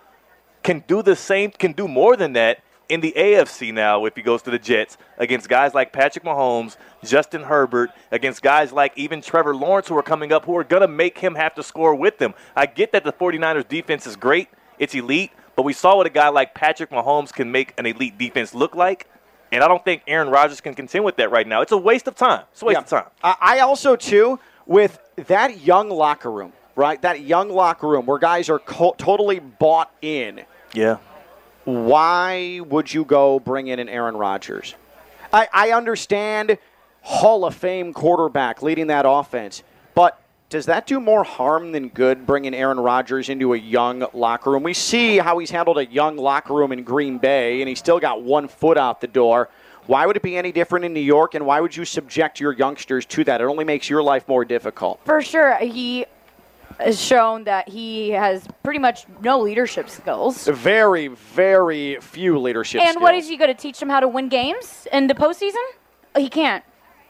can do the same can do more than that in the AFC now if he goes to the Jets against guys like Patrick Mahomes, Justin Herbert, against guys like even Trevor Lawrence who are coming up who are going to make him have to score with them. I get that the 49ers defense is great, it's elite, but we saw what a guy like Patrick Mahomes can make an elite defense look like. And I don't think Aaron Rodgers can contend with that right now. It's a waste of time. It's a waste Yeah. of time. I also too with that young locker room, right? That young locker room where guys are co- totally bought in. Yeah. Why would you go bring in an Aaron Rodgers? I, I understand Hall of Fame quarterback leading that offense, but does that do more harm than good bringing Aaron Rodgers into a young locker room? We see how he's handled a young locker room in Green Bay, and he's still got one foot out the door. Why would it be any different in New York, and why would you subject your youngsters to that? It only makes your life more difficult. For sure, he has shown that he has pretty much no leadership skills. Very, very few leadership skills. And what skills. is he going to teach them how to win games in the postseason? He can't,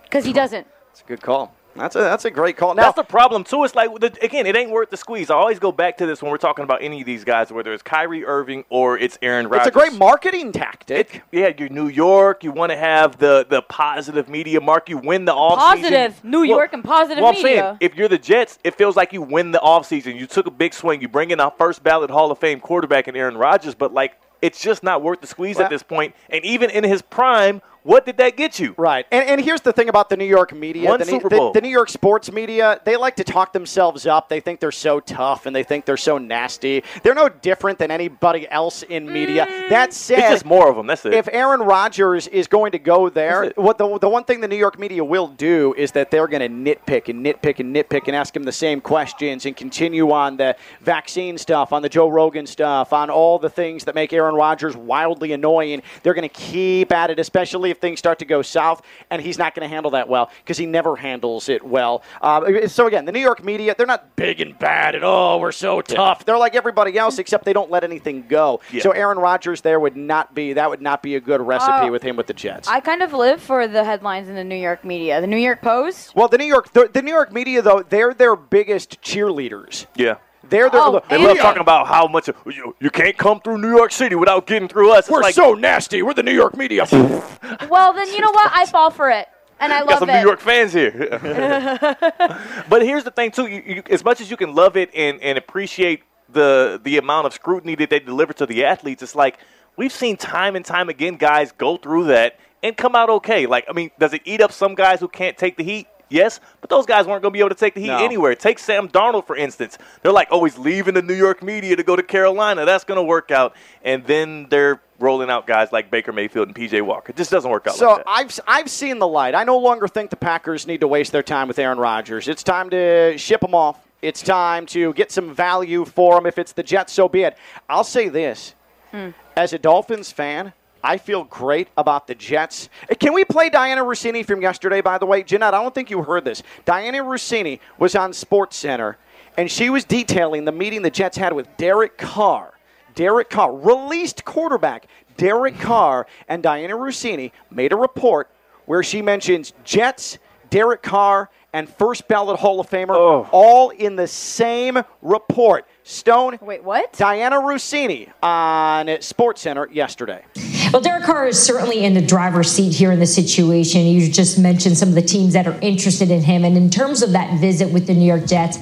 because he doesn't. It's a good call. That's a, that's a great call. Now, That's the problem too. It's like the, again, it ain't worth the squeeze. I always go back to this when we're talking about any of these guys, whether it's Kyrie Irving or it's Aaron Rodgers. it's a great marketing tactic. Yeah, you're New York. You want to have the the positive media mark. You win the off Positive New York and positive well, I'm media. saying if you're the Jets, it feels like you win the offseason. You took a big swing. You bring in a first ballot Hall of Fame quarterback in Aaron Rodgers, but like it's just not worth the squeeze Well- at this point. And even in his prime, what did that get you? Right. And, and here's the thing about the New York media. One the, New- Super Bowl. the New York sports media, they like to talk themselves up. They think they're so tough and they think they're so nasty. They're no different than anybody else in media. Mm. That said, It's just more of them. That's it. if Aaron Rodgers is going to go there, what the, the one thing the New York media will do is that they're going to nitpick and nitpick and nitpick and ask him the same questions and continue on the vaccine stuff, on the Joe Rogan stuff, on all the things that make Aaron Rodgers wildly annoying. They're going to keep at it, especially if things start to go south, and he's not going to handle that well because he never handles it well. Uh, so again, the New York media, they're not big and bad at all. we're so tough. They're like everybody else, except they don't let anything go. Yeah. So Aaron Rodgers there would not be that would not be a good recipe Uh, with him with the Jets. I kind of live for the headlines in the New York media. The New York Post. well, the New York the, the New York media though they're their biggest cheerleaders. yeah. They're their, Oh, look, They And- love we talking about how much you, you can't come through New York City without getting through us. It's We're like, so nasty. We're the New York media. Well, then you know what? I fall for it, and I love got some it. New York fans here. but here's the thing, too. You, you, as much as you can love it and, and appreciate the the amount of scrutiny that they deliver to the athletes, it's like we've seen time and time again guys go through that and come out okay. Like, I mean, does it eat up some guys who can't take the heat? Yes, but those guys weren't going to be able to take the heat No. anywhere. Take Sam Darnold, for instance. They're like, oh, he's leaving the New York media to go to Carolina. That's going to work out. And then they're rolling out guys like Baker Mayfield and PJ Walker. It just doesn't work out So like that. I've I've seen the light. I no longer think the Packers need to waste their time with Aaron Rodgers. It's time to ship him off. It's time to get some value for him. If it's the Jets, so be it. I'll say this: hmm. as a Dolphins fan. I feel great about the Jets. Can we play Dianna Russini from yesterday, by the way? Jeanette, I don't think you heard this. Dianna Russini was on Sports Center, and she was detailing the meeting the Jets had with Derek Carr. Derek Carr, released quarterback, Derek Carr, and Dianna Russini made a report where she mentions Jets, Derek Carr, and first ballot Hall of Famer oh. all in the same report. Stone. Wait, what? Dianna Russini on SportsCenter yesterday. Well, Derek Carr is certainly in the driver's seat here in the situation. You just mentioned some of the teams that are interested in him. And in terms of that visit with the New York Jets,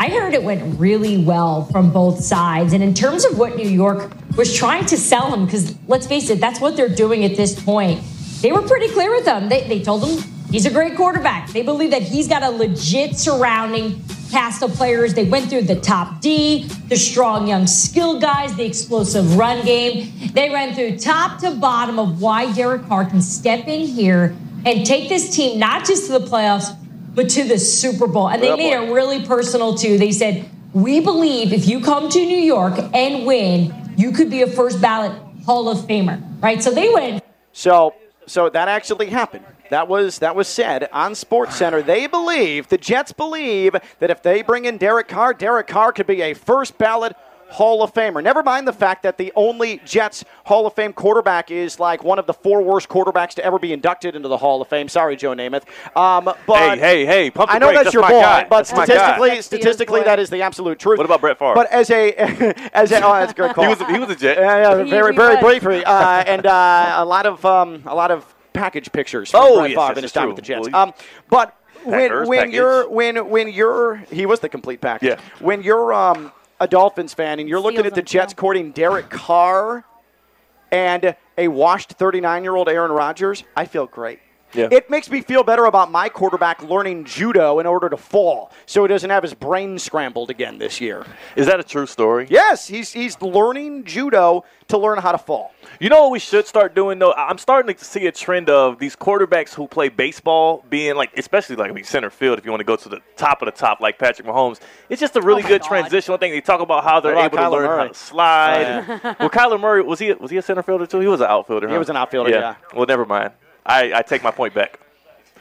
I heard it went really well from both sides. And in terms of what New York was trying to sell him, because let's face it, that's what they're doing at this point. They were pretty clear with them. They, they told him he's a great quarterback. They believe that he's got a legit surrounding cast of players. They went through the top D, the strong young skill guys, the explosive run game. They ran through top to bottom of why Derek Carr can step in here and take this team not just to the playoffs, but to the Super Bowl. And they made it really personal too. They said, We believe if you come to New York and win, you could be a first ballot Hall of Famer. Right? So they went So, so that actually happened. That was that was said on SportsCenter. They believe the Jets believe that if they bring in Derek Carr, Derek Carr could be a first ballot Hall of Famer. Never mind the fact that the only Jets Hall of Fame quarterback is like one of the four worst quarterbacks to ever be inducted into the Hall of Fame. Sorry, Joe Namath. Um, but hey, hey, hey, pump the I know brakes. that's, your boy, guy. but That's statistically, statistically, that is the absolute truth. What about Brett Favre? But as a as a oh, that's a great call. He was, he was a Jet. Yeah, yeah, very, very was. briefly, uh, and uh, a lot of um, a lot of package pictures. From Oh, Brett yes, Favre in his it's time true. with the Jets. Well, Um, but when Packers when package. you're when when you're he was the complete package. Yeah. When you're um, a Dolphins fan and you're looking at the Jets too. courting Derek Carr and a washed 39 year old Aaron Rodgers, I feel great. Yeah. It makes me feel better about my quarterback learning judo in order to fall, so he doesn't have his brain scrambled again this year. Is that a true story? Yes, he's he's learning judo to learn how to fall. You know what we should start doing though? I'm starting to see a trend of these quarterbacks who play baseball being like, especially like I mean, center field. If you want to go to the top of the top, like Patrick Mahomes, it's just a really Oh good God. transitional thing. They talk about how they're What able about to Kyler learn how to slide. well, Kyler Murray was he was he a center fielder too? He was an outfielder. He huh? was an outfielder, yeah. Well, never mind. I, I take my point back.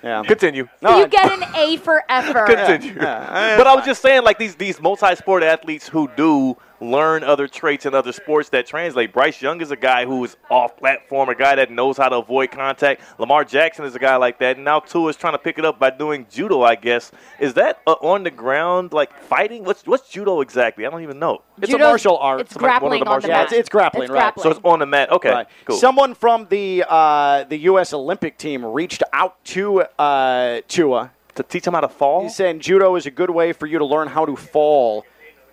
Yeah. Continue. No, you get an A for effort. Continue. but I was just saying, like these these multi-sport athletes who do learn other traits in other sports that translate. Bryce Young is a guy who is off-platform, a guy that knows how to avoid contact. Lamar Jackson is a guy like that. And now Tua is trying to pick it up by doing judo. I guess is that uh, on the ground like fighting? What's what's judo exactly? I don't even know. It's a martial art. It's It's like one of grappling the on the yeah, mat. it's, it's grappling, It's right? grappling. So it's on the mat. Okay, Right. cool. Someone from the uh, the U.S. Olympic team reached out to uh, Tua. to teach him how to fall. He's saying judo is a good way for you to learn how to fall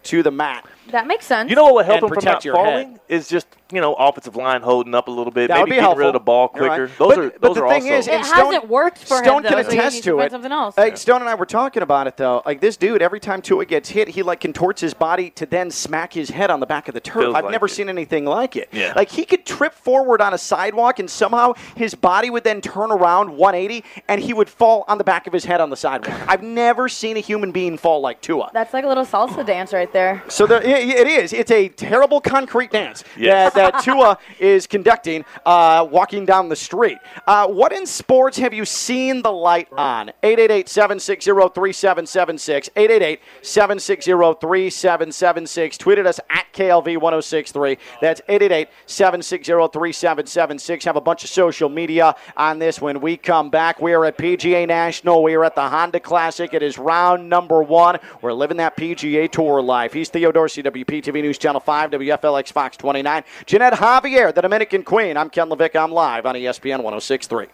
to the mat. That makes sense. You know what would help And him from protect not your falling is just you know offensive line holding up a little bit, That maybe would be getting helpful. rid of the ball quicker. right. Those but, are but those the are thing also is, it and Stone- hasn't worked for Stone him. can though, so he attest needs to it. Something else. Like Stone and I were talking about it though. Like this dude, every time Tua gets hit, he like contorts his body to then smack his head on the back of the turf. Feels I've like never it. seen anything like it. Yeah. Like he could trip forward on a sidewalk and somehow his body would then turn around 180 and he would fall on the back of his head on the sidewalk. I've never seen a human being fall like Tua. That's like a little salsa dance right there. So there, it, is. It's a terrible concrete dance Yes. that, that Tua is conducting, uh, walking down the street. Uh, what in sports have you seen the light on? 888-760-3776. 888-760-3776. Tweeted us at KLV1063. That's 888-760-3776. Have a bunch of social media on this when we come back. We are at PGA National. We are at the Honda Classic. It is round number one. We're living that PGA Tour life. He's Theo Dorsey, WPTV News Channel 5, WFLX Fox 29. Jeanette Javier, the Dominican Queen. I'm Ken Levick. I'm live on ESPN 1063.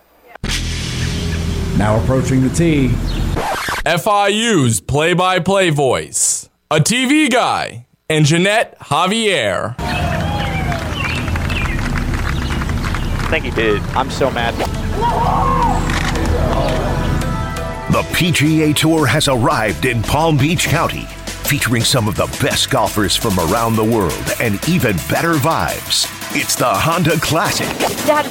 Now approaching the tee. FIU's play by play voice, a TV guy, and Jeanette Javier. I think he did. I'm so mad. The PGA Tour has arrived in Palm Beach County, featuring some of the best golfers from around the world and even better vibes. It's the Honda Classic. Dad,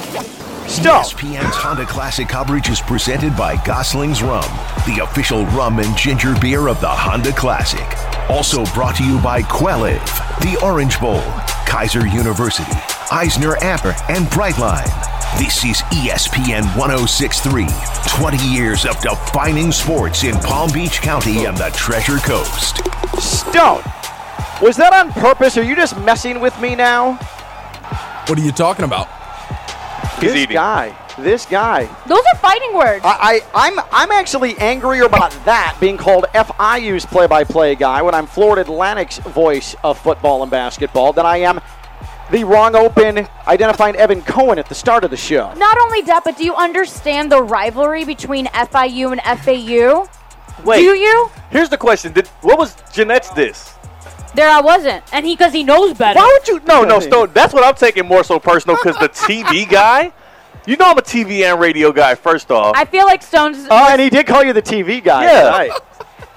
stop. ESPN's Honda Classic coverage is presented by Gosling's Rum, the official rum and ginger beer of the Honda Classic. Also brought to you by Quelliv, the Orange Bowl, Keiser University, Eisner Amper, and Brightline. This is ESPN 1063, 20 years of defining sports in Palm Beach County and the Treasure Coast. Stone, was that on purpose? Are you just messing with me now? What are you talking about? this guy, this guy. those are fighting words. I, I, I'm, I'm actually angrier about that being called FIU's play-by-play guy when I'm Florida Atlantic's voice of football and basketball than I am the wrong open identifying Evan Cohen at the start of the show. Not only that, but do you understand the rivalry between FIU and FAU? Wait. Do you? Here's the question: Did what was Jeanette's this? There I wasn't, and he because he knows better. Why would you? No, no, Stone. That's what I'm taking more so personal because the TV guy. You know I'm a TV and radio guy. First off, I feel like Stone's. Oh, and he did call you the TV guy. Yeah. Right.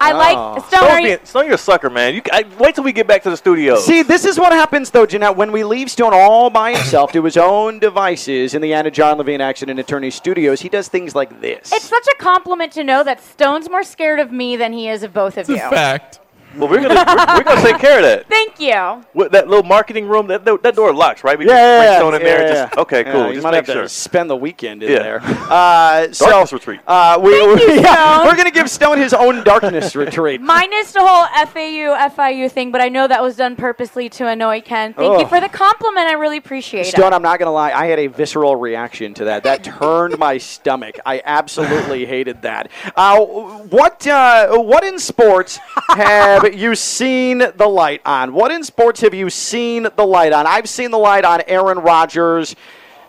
I Oh. like Stone. Stone, you, being, Stone, you're a sucker, man. You I, wait till we get back to the studio. See, this is what happens, though, Jeanette. When we leave Stone all by himself to his own devices in the Anidjar and Levine Accident Attorney Studios, he does things like this. it's such a compliment to know that Stone's more scared of me than he is of both of you. Fact. Well, we're gonna we're, we're gonna take care of that. Thank you. What, that little marketing room, that that door locks, right? We Yeah, just yeah, yeah, Stone in there. yeah, Just, yeah. okay, Yeah, cool. you just might make have sure. to spend the weekend in Yeah. there. Uh, so, Darkness retreat. Uh, we, Thank you, we- yeah, Stone. we're going to give Stone his own darkness retreat. Minus the whole FAU FIU thing, but I know that was done purposely to annoy Ken. Thank you for the compliment. I really appreciate Stone, it. Stone, I'm not going to lie. I had a visceral reaction to that. That turned my stomach. I absolutely hated that. Uh, what uh, What in sports have you seen the light on? What in sports have you seen the light on? I've seen the light on Aaron Rodgers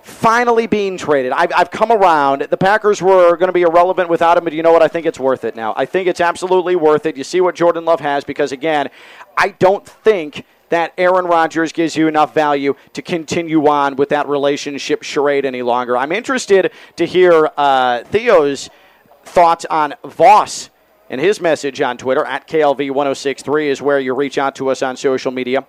finally being traded. I've, I've come around. The Packers were going to be irrelevant without him, but you know what? I think it's worth it now. I think it's absolutely worth it. You see what Jordan Love has because, again, I don't think that Aaron Rodgers gives you enough value to continue on with that relationship charade any longer. I'm interested to hear uh, Theo's thoughts on Voss and his message on Twitter at KLV1063 is where you reach out to us on social media.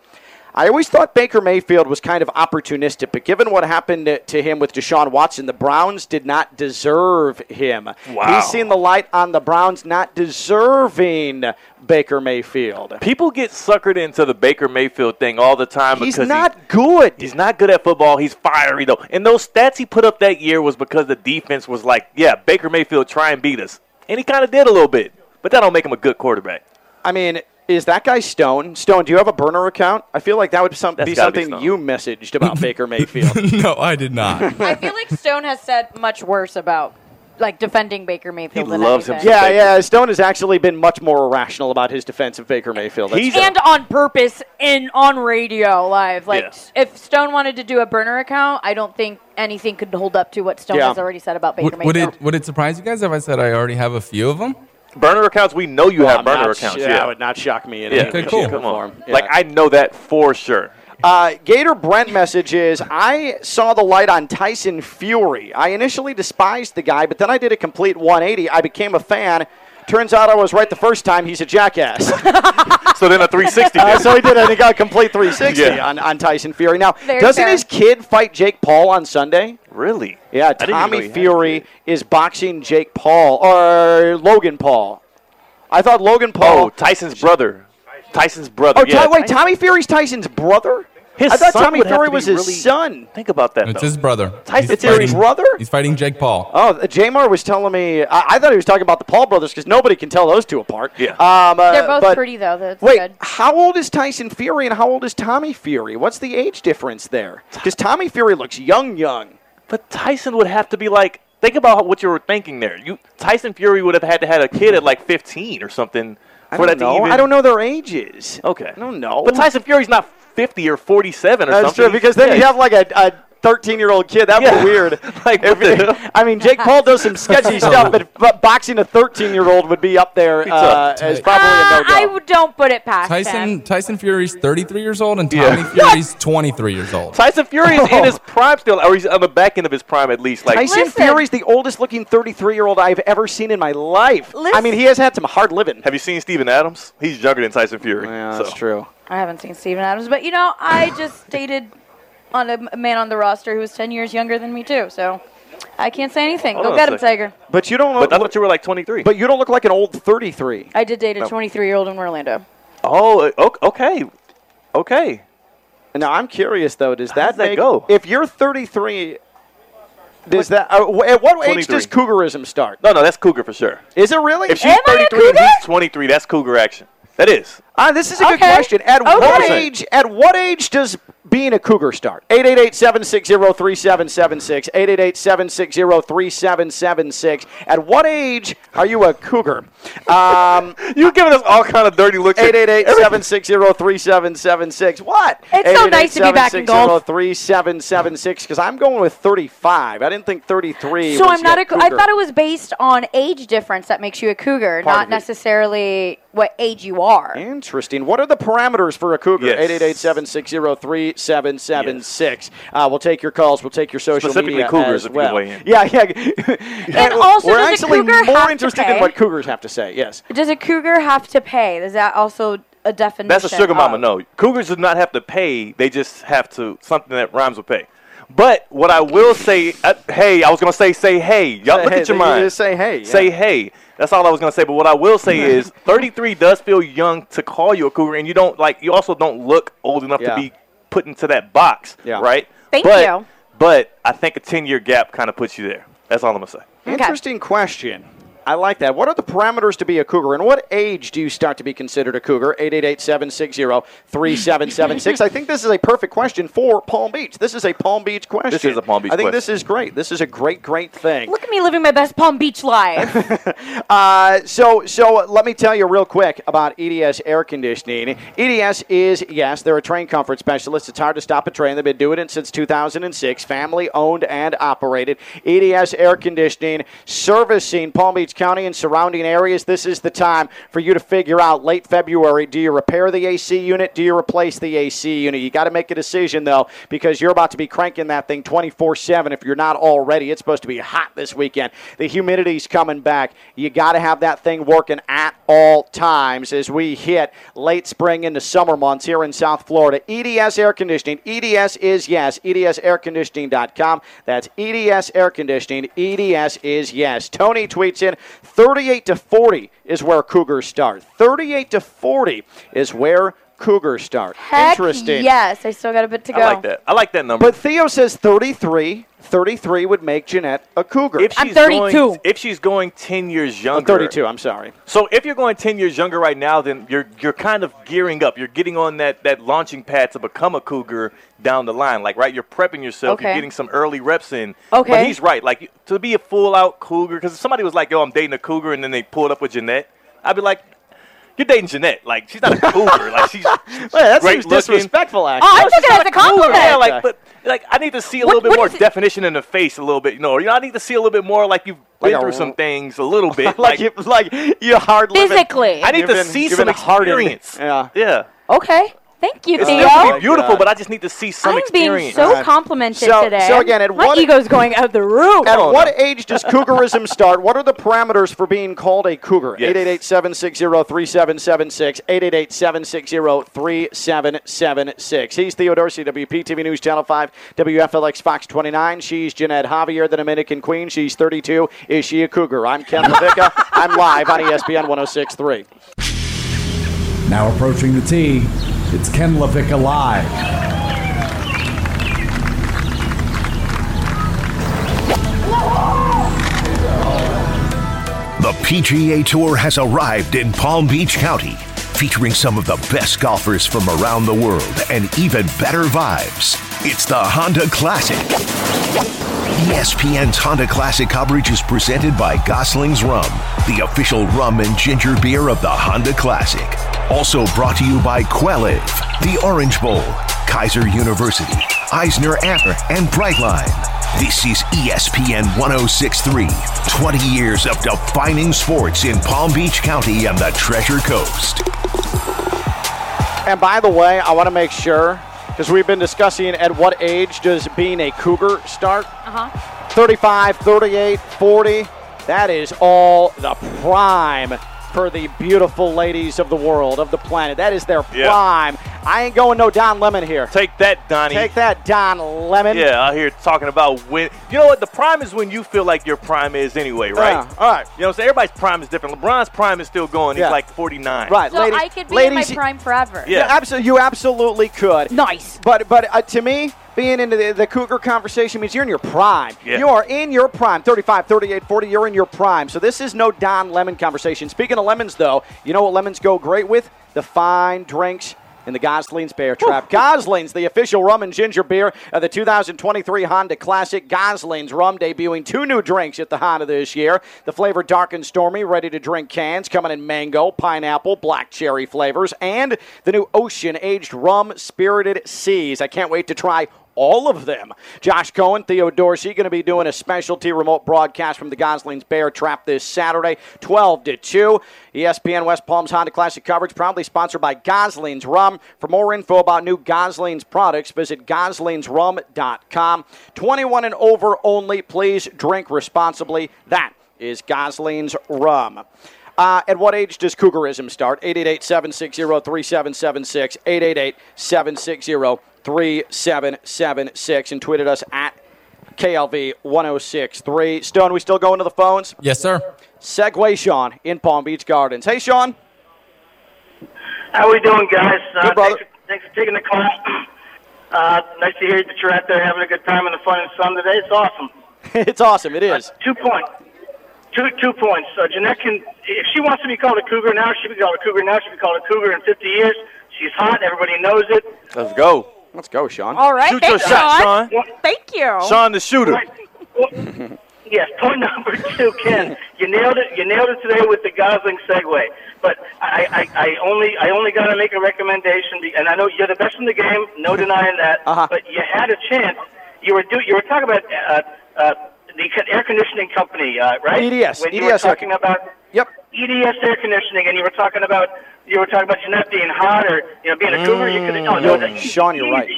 I always thought Baker Mayfield was kind of opportunistic, but given what happened to- him with Deshaun Watson, the Browns did not deserve him. Wow. He's seen the light on the Browns not deserving Baker Mayfield. People get suckered into the Baker Mayfield thing all the time He's not he, good. he's not good at football. He's fiery though, and those stats he put up that year was because the defense was like, "Yeah, Baker Mayfield try and beat us," and he kind of did a little bit, but that don't make him a good quarterback. I mean, is that guy Stone? Stone, do you have a burner account? I feel like that would some, be gotta be something you messaged about Baker Mayfield. no, I did not. I feel like Stone has said much worse about like defending Baker Mayfield He than loves him anything. so- yeah, Baker. yeah. Stone has actually been much more irrational about his defense of Baker Mayfield. That's He's true. and on purpose in on radio live. Like Yeah. if Stone wanted to do a burner account, I don't think anything could hold up to what Stone Yeah. has already said about Baker Would, would Mayfield. it would it surprise you guys if I said I already have a few of them? Burner accounts, we know you Well, have I'm burner not- accounts. yeah, Yeah, that would not shock me in yeah. any Okay, cool. Come on. form. Yeah. Like I know that for sure. Uh, Gator Brent message is I saw the light on Tyson Fury. I initially despised the guy, but then I did a complete 180. I became a fan. Turns out I was right the first time. He's a jackass. So then a 360. Uh, so he did. I think got a complete 360 Yeah. on, on Tyson Fury. Now, Very doesn't fair. his kid fight Jake Paul on Sunday? really? Yeah, I didn't even know Tommy he had a Fury is boxing Jake Paul or Logan Paul. I thought Logan Paul. Oh, Tyson's brother. Tyson's brother. Oh, yeah. Ty- wait, Tommy Fury's Tyson's brother? His I thought Tommy Fury was his really- son. Think about that. It's though. his brother. Tyson He's It's his brother? He's fighting Jake Paul. Oh, uh, Jamar was telling me. I, I thought he was talking about the Paul brothers because nobody can tell those two apart. Yeah. Um, uh, They're both but- pretty though. That's Wait, good. how old is Tyson Fury and how old is Tommy Fury? What's the age difference there? Because Tommy Fury looks young, young. But Tyson would have to be like. Think about what you were thinking there. You Tyson Fury would have had to had a kid at like 15 or something I don't know. even. I don't know their ages. Okay. I don't know. But Tyson Fury's not 50 or 47 or That's something. That's true because then Yeah, you have like a, a 13-year-old kid. That'd Yeah. be weird. Like, If what the? I mean, Jake Paul does some sketchy stuff, but, but boxing a 13-year-old would be up there uh, as probably Uh, a no-go. I w- don't put it past Tyson him. Tyson Fury's 33 years old and Tommy Yeah. Fury's 23 years old. Tyson Fury is in his prime still, or he's on the back end of his prime at least. Like Tyson Listen. Fury's the oldest-looking 33-year-old I've ever seen in my life. I mean, he has had some hard living. Have you seen Steven Adams? He's younger than Tyson Fury. Yeah, so. that's true. I haven't seen Steven Adams, but you know, I just dated on a, a man on the roster who was 10 years younger than me too. So I can't say anything. Hold Go get him. Tiger. But you don't But I look. thought you were like 23. But you don't look like an old 33. I did date a No. 23 year old in Orlando. oh, okay, okay. Now I'm curious though. Does that does that make- go? If you're 33, does that? Uh, wh- at what age does cougarism start? No, no, that's Cougar for sure. Is it really? If she's Am 33 and he's 23, that's Cougar action. That is. Ah, this is a good Okay. question. At what age? At what age does being a cougar start? 888-760-3776. 888-760-3776. At what age are you a cougar? Um, You're giving us all kind of dirty looks. 888-760-3776. What? It's so nice to be back in golf. 3776 because I'm going with 35. I didn't think 33 So was I'm not a. yet I thought it was based on age difference that makes you a cougar, Part not of it. necessarily what age you are. Interesting. What are the parameters for a cougar? Yes. 888-760-3776. Uh, we'll take your calls. We'll take your social Specifically media cougars as if you well. weigh in. Yeah, yeah. and also, we're does a actually cougar more have to interested in what cougars have to say. Yes. Does a cougar have to pay? Is that also a definition? That's a sugar mama. of- No, Cougars do not have to pay. They just have to something that rhymes with pay. But what I will say, uh, hey, I was gonna say, say hey, y'all Say look hey, at your you mind. just say hey, Say hey. That's all I was gonna say. But what I will say is, 33 does feel young to call you a cougar, and you don't like. You also don't look old enough Yeah. to be put into that box, Yeah. right? Thank but, you. But I think a 10 year gap kind of puts you there. That's all I'm gonna say. Interesting question. I like that. What are the parameters to be a cougar? And what age do you start to be considered a cougar? 888-760-3776. I think this is a perfect question for Palm Beach. This is a Palm Beach question. This is a Palm Beach I think question. this is great. This is a great, great thing. Look at me living my best Palm Beach life. Uh, so, so let me tell you real quick about EDS air conditioning. EDS is yes, they're a Trane comfort specialist. It's hard to stop a Trane. They've been doing it since 2006. Family owned and operated. EDS air conditioning servicing Palm Beach County and surrounding areas. This is the time for you to figure out late February. Do you repair the AC unit? Do you replace the AC unit? You got to make a decision though, because you're about to be cranking that thing 24/7. If you're not already, it's supposed to be hot this weekend. The humidity's coming back. You got to have that thing working at all times as we hit late spring into summer months here in South Florida. EDS Air Conditioning. EDS is yes. EDSAirconditioning.com. That's EDS Air Conditioning. EDS is yes. Tony tweets in 38 to 40 is where Cougars start. 38 to 40 is where Cougars start. Heck Interesting. Yes, I still got a bit to go. I like that. I like that number. But Theo says 33. 33 would make Jeanette a cougar. if I'm she's 32. Going, if she's going 10 years I'm younger, 32, I'm sorry. So if you're going 10 years younger right now, then you're you're kind of gearing up. You're getting on that, that launching pad to become a cougar down the line. Like, right, you're prepping yourself. You're getting some early reps in. Okay. But he's right. Like, to be a full out cougar, because if somebody was like, yo, I'm dating a cougar, and then they pulled up with Jeanette, I'd be like, you're dating Jeanette. Like, she's not a cougar. like, she's Wait, that great seems looking. disrespectful, actually. Oh, I No, took she's it as not a compliment. Yeah, like, but like I need to see a What- little bit more definition in the face, a little bit. You know, you know, I need to see a little bit more like you've been a through r- some things a little bit. like you, like you hard living. Physically. I need You've to been- see some been hardened. experience. Yeah. Yeah. Okay. Thank you, Theo. It's Theo. still beautiful, God. but I just need to see some I'm being so Alright. complimented So- today. so again, at my what- ego's going out the roof. At what age does cougarism start? What are the parameters for being called a cougar? Yes. 888-760-3776. 888-760-3776. He's Theo Dorsey, WPTV News Channel 5, WFLX Fox 29. She's Jeanette Javier, the Dominican Queen. She's 32. Is she a cougar? I'm Ken LaVicka. I'm live on ESPN 1063. Now approaching the tee, it's Ken LaVicka Live. The PGA Tour has arrived in Palm Beach County, featuring some of the best golfers from around the world and even better vibes. It's the Honda Classic. ESPN's Honda Classic coverage is presented by Gosling's Rum, the official rum and ginger beer of the Honda Classic. Also brought to you by Quelliv, the Orange Bowl, Keiser University, Eisner Amper, and Brightline. This is ESPN 1063, 20 years of defining sports in Palm Beach County and the Treasure Coast. And by the way, I want to make sure because we've been discussing at what age does being a cougar start? Uh huh. 35, 38, 40. That is all the prime for the beautiful ladies of the world, of the planet. That is their Yeah. prime. I ain't going no Don Lemon here. Take that, Donnie. Take that, Don Lemon. Yeah, out here talking about when. You know what? The prime is when you feel like your prime is anyway, right? Yeah, all right. You know what I'm saying? Everybody's prime is different. LeBron's prime is still going. He's like 49. Right, So ladies. I could be ladies, in my prime forever. Yeah. absolutely, you absolutely could. Nice. But but uh, to me, being into the, the cougar conversation means you're in your prime. Yeah. You are in your prime. 35, 38, 40, you're in your prime. So this is no Don Lemon conversation. Speaking of lemons, though, you know what lemons go great with? The fine drinks in the Gosling's Bear Trap. Gosling's, the official rum and ginger beer of the 2023 Honda Classic. Gosling's rum debuting two new drinks at the Honda this year. The flavor dark and stormy, ready to drink cans, coming in mango, pineapple, black cherry flavors, and the new ocean aged rum spirited seas. I can't wait to try all of them. Josh Cohen, Theo Dorsey, going to be doing a specialty remote broadcast from the Gosling's Bear Trap this Saturday, 12 to 2. ESPN West Palm's Honda Classic coverage, proudly sponsored by Gosling's Rum. For more info about new Gosling's products, visit goslingsrum.com. 21 and over only. Please drink responsibly. That is Gosling's Rum. Uh, at what age does Cougarism start? 888 760 3776. 888 760 3776. And tweeted us at KLV 1063. Stone, we still going to the phones? Yes, sir. Segway Sean in Palm Beach Gardens. Hey, Sean. How are we doing, guys? Uh, Good, brother. Thanks, for, thanks for taking the call. Uh, nice to hear that you're out there having a good time in the fun and sun today. It's awesome. it's awesome. It is. Two points. Two two points. So Jeanette can, if she wants to be called a cougar now, she can be called a cougar now. She can be called a cougar in 50 years. She's hot. Everybody knows it. Let's go. Let's go, Sean. All right. Shoot your Thanks, shot, Sean. Thank you. Sean the shooter. Yes, point number two, Ken. You nailed it. You nailed it today with the Gosling segue. But I, I, I only, I only got to make a recommendation, and I know you're the best in the game. No denying that. Uh-huh. But you had a chance. You were do, you were talking about uh, uh, the air conditioning company, uh, right? EDS, When you were EDS air talking about Yep. EDS air conditioning, and you were talking about you were talking about Jeanette being hot or you know being a cougar. You could have. oh, no, Mm, Sean, you're right.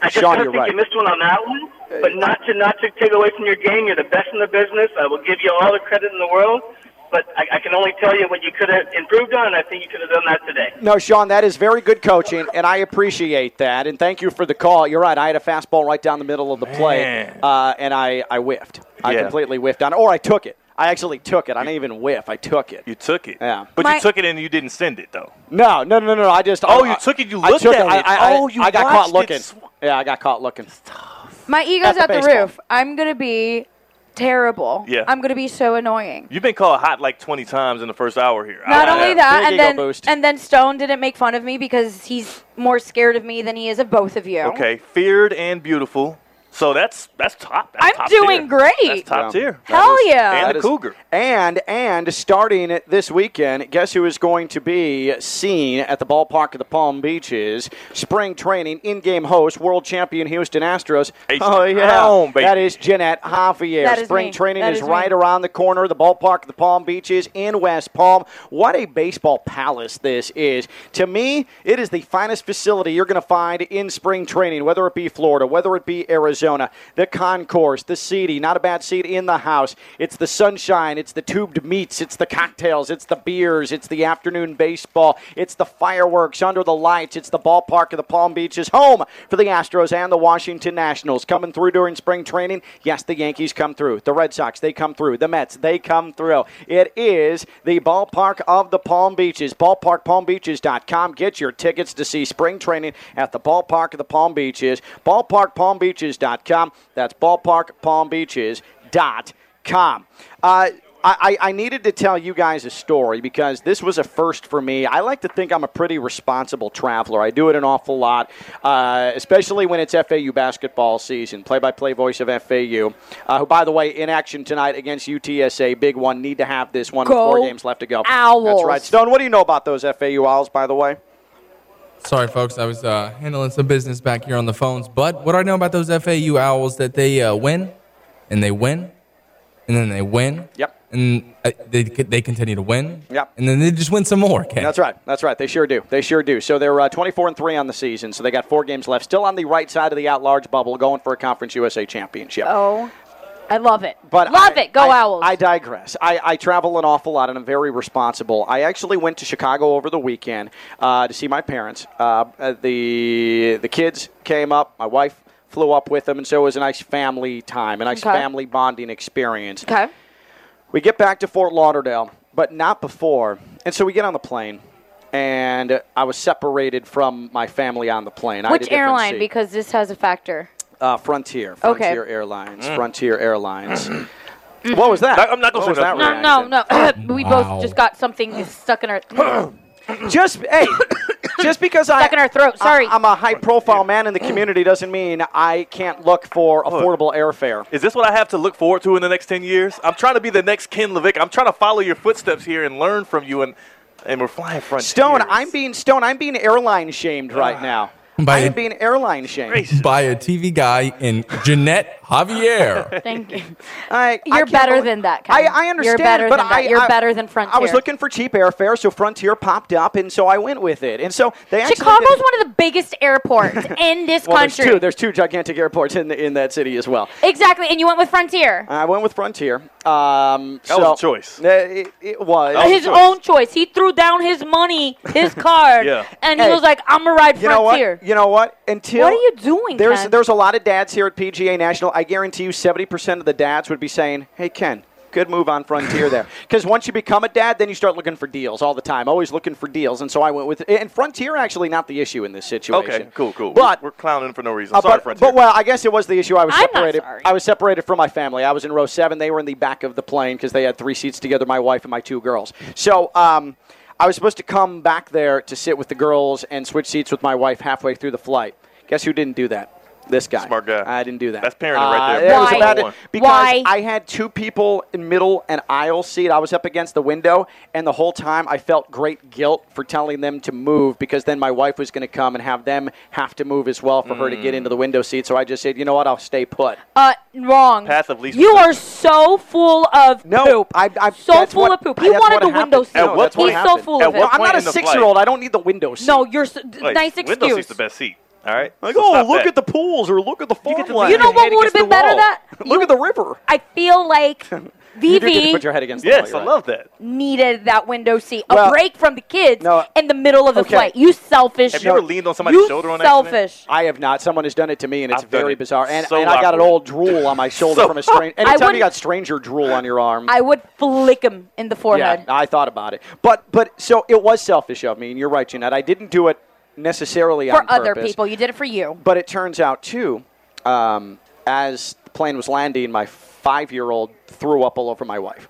I just Sean, don't you're think right. you missed one on that one. But not to not to take away from your game. You're the best in the business. I will give you all the credit in the world. But I, I can only tell you what you could have improved on, and I think you could have done that today. No, Sean, that is very good coaching, and I appreciate that. And thank you for the call. You're right. I had a fastball right down the middle of the play, uh, and I, I whiffed. I Yeah. completely whiffed on it. Or I took it. I actually took it. I didn't even whiff. I took it. You took it. Yeah. But My- you took it and you didn't send it, though. No, no, no, no, no. I just. Oh, I- you took it, you I looked took at I, it. I, I, Oh, you I got watched caught it looking. sw- Yeah, I got caught looking. My ego's At at the the, baseball. roof. I'm gonna be terrible. Yeah. I'm gonna be so annoying. You've been called hot like 20 times in the first hour here. Not I- only yeah. that, Big and ego then boost. and then Stone didn't make fun of me because he's more scared of me than he is of both of you. Okay, feared and beautiful. So that's that's top. That's I'm top doing tier. great. That's top Yeah. tier. Hell yeah. And That the is- Cougar. And and starting this weekend, guess who is going to be seen at the ballpark of the Palm Beaches? Spring training in-game host, world champion Houston Astros. H- Oh yeah, Home, baby. that is Jeanette Javier. That is Spring me. training That is, is me. right around the corner. The ballpark of the Palm Beaches in West Palm. What a baseball palace this is! To me, it is the finest facility you're going to find in spring training, whether it be Florida, whether it be Arizona. The concourse, the seating, not a bad seat in the house. It's the sunshine, it's the tubed meats, it's the cocktails, it's the beers, it's the afternoon baseball, it's the fireworks under the lights, it's the ballpark of the Palm Beaches, home for the Astros and the Washington Nationals. Coming through during spring training, yes, the Yankees come through. The Red Sox, they come through. The Mets, they come through. It is the ballpark of the Palm Beaches. BallparkPalmBeaches.com. Get your tickets to see spring training at the ballpark of the Palm Beaches. BallparkPalmBeaches.com. That's BallparkPalmBeaches.com. Uh, I, I I needed to tell you guys a story because this was a first for me. I like to think I'm a pretty responsible traveler. I do it an awful lot, uh, especially when it's FAU basketball season. Play by play voice of FAU, uh, who, by the way, in action tonight against UTSA. Big one. Need to have this one with Go four games left to go. Owls. That's right. Stone, what do you know about those FAU Owls, by the way? Sorry, folks. I was uh, handling some business back here on the phones. But what do I know about those FAU Owls? That they uh, win, and they win, and then they win. Yep. And uh, they they continue to win. Yep. And then they just win some more. Ken. That's right. That's right. They sure do. They sure do. So they're uh, 24 and three on the season. So they got four games left. Still on the right side of the at-large bubble, going for a Conference USA championship. Oh, I love it. But love I- it. Go I, Owls. I digress. I, I travel an awful lot, and I'm very responsible. I actually went to Chicago over the weekend uh, to see my parents. Uh, uh, the the kids came up. My wife flew up with them, and so it was a nice family time, a nice Okay. family bonding experience. okay. We get back to Fort Lauderdale, but not before. And so we get on the plane, and I was separated from my family on the plane. I had a Which airline? seat. Because this has a factor. Uh, Frontier. Okay. Frontier Airlines. Mm. Frontier Airlines. what was that? I'm not gonna say that nothing. No, no, no. we Wow. both just got something stuck in our Just hey, just because I stuck in our throat. Sorry. I, am a high-profile man in the community doesn't mean I can't look for affordable airfare. Is this what I have to look forward to in the next 10 years? I'm trying to be the next Ken Levick. I'm trying to follow your footsteps here and learn from you, and, and we're flying front. Stone, I'm being Stone. I'm being airline shamed right now. By I a- am being airline shamed. by a TV guy in Jeanette Javier. Thank you. I, I You're can't better believe- than that. Ken. I, I understand, You're better but than that. I, You're I- better than Frontier. I was looking for cheap airfare, so Frontier popped up, and so I went with it. And so they actually Chicago's did- one of the biggest airports in this well, country. There's two. There's two gigantic airports in the, in that city as well. exactly, and you went with Frontier. I went with Frontier. Um, That so, was a choice. It, it was. Was his choice. own choice. He threw down his money, his card, Yeah. and he Hey, was like, "I'm gonna ride you know Frontier." what? You know what? Until What are you doing, There's Ken? there's a lot of dads here at PGA National. I guarantee you, 70% of the dads would be saying, "Hey, Ken." Good move on Frontier there. Because once you become a dad, then you start looking for deals all the time. Always looking for deals. And so I went with And Frontier actually not the issue in this situation. Okay, cool, cool. But we're, we're clowning for no reason. uh, Sorry, but, Frontier. but well, I guess it was the issue. I was I'm not separated. sorry. I was separated from my family. I was in row seven. They were in the back of the plane because they had three seats together. My wife and my two girls. So um, I was supposed to come back there to sit with the girls and switch seats with my wife halfway through the flight. Guess who didn't do that? This guy. Smart guy. I didn't do that. That's parenting right Uh, there. it was Why? a because Why? I had two people in middle and aisle seat. I was up against the window, and the whole time I felt great guilt for telling them to move because then my wife was going to come and have them have to move as well for her to get into the window seat. So I just said, you know what, I'll stay put. Uh, wrong. Path of least You are so full of No, poop. I, I, so full what- of poop. I- He wanted what the window seat. At No, what that's point- He's so full At of what it. I'm not a in the flight- six-year-old. I don't need the window seat. No, you're s Wait, nice Window excuse. seat's the best seat. All right. Like, So oh, look that. at the pools or look at the get farmland. lean You know what would have been better? wall. That look you- at the river. I feel like You do get put your head against the Yes, wall. I right. love that. needed that window seat, a Well, break from the kids no. in the middle of the Okay. flight. You selfish. Have you ever leaned on somebody's you shoulder on accident? selfish. I have not. Someone has done it to me, and it's I've very it. bizarre. And, So and I got an old drool on my shoulder So from a stranger. Anytime you wouldn't- got stranger drool on your arm. I would flick him in the forehead. Yeah, I thought about it. But but so it was selfish of me, and you're right, Jeanette. I didn't do it necessarily For on other purpose. people, you did it for you. But it turns out too, um, as the plane was landing, my five-year-old threw up all over my wife.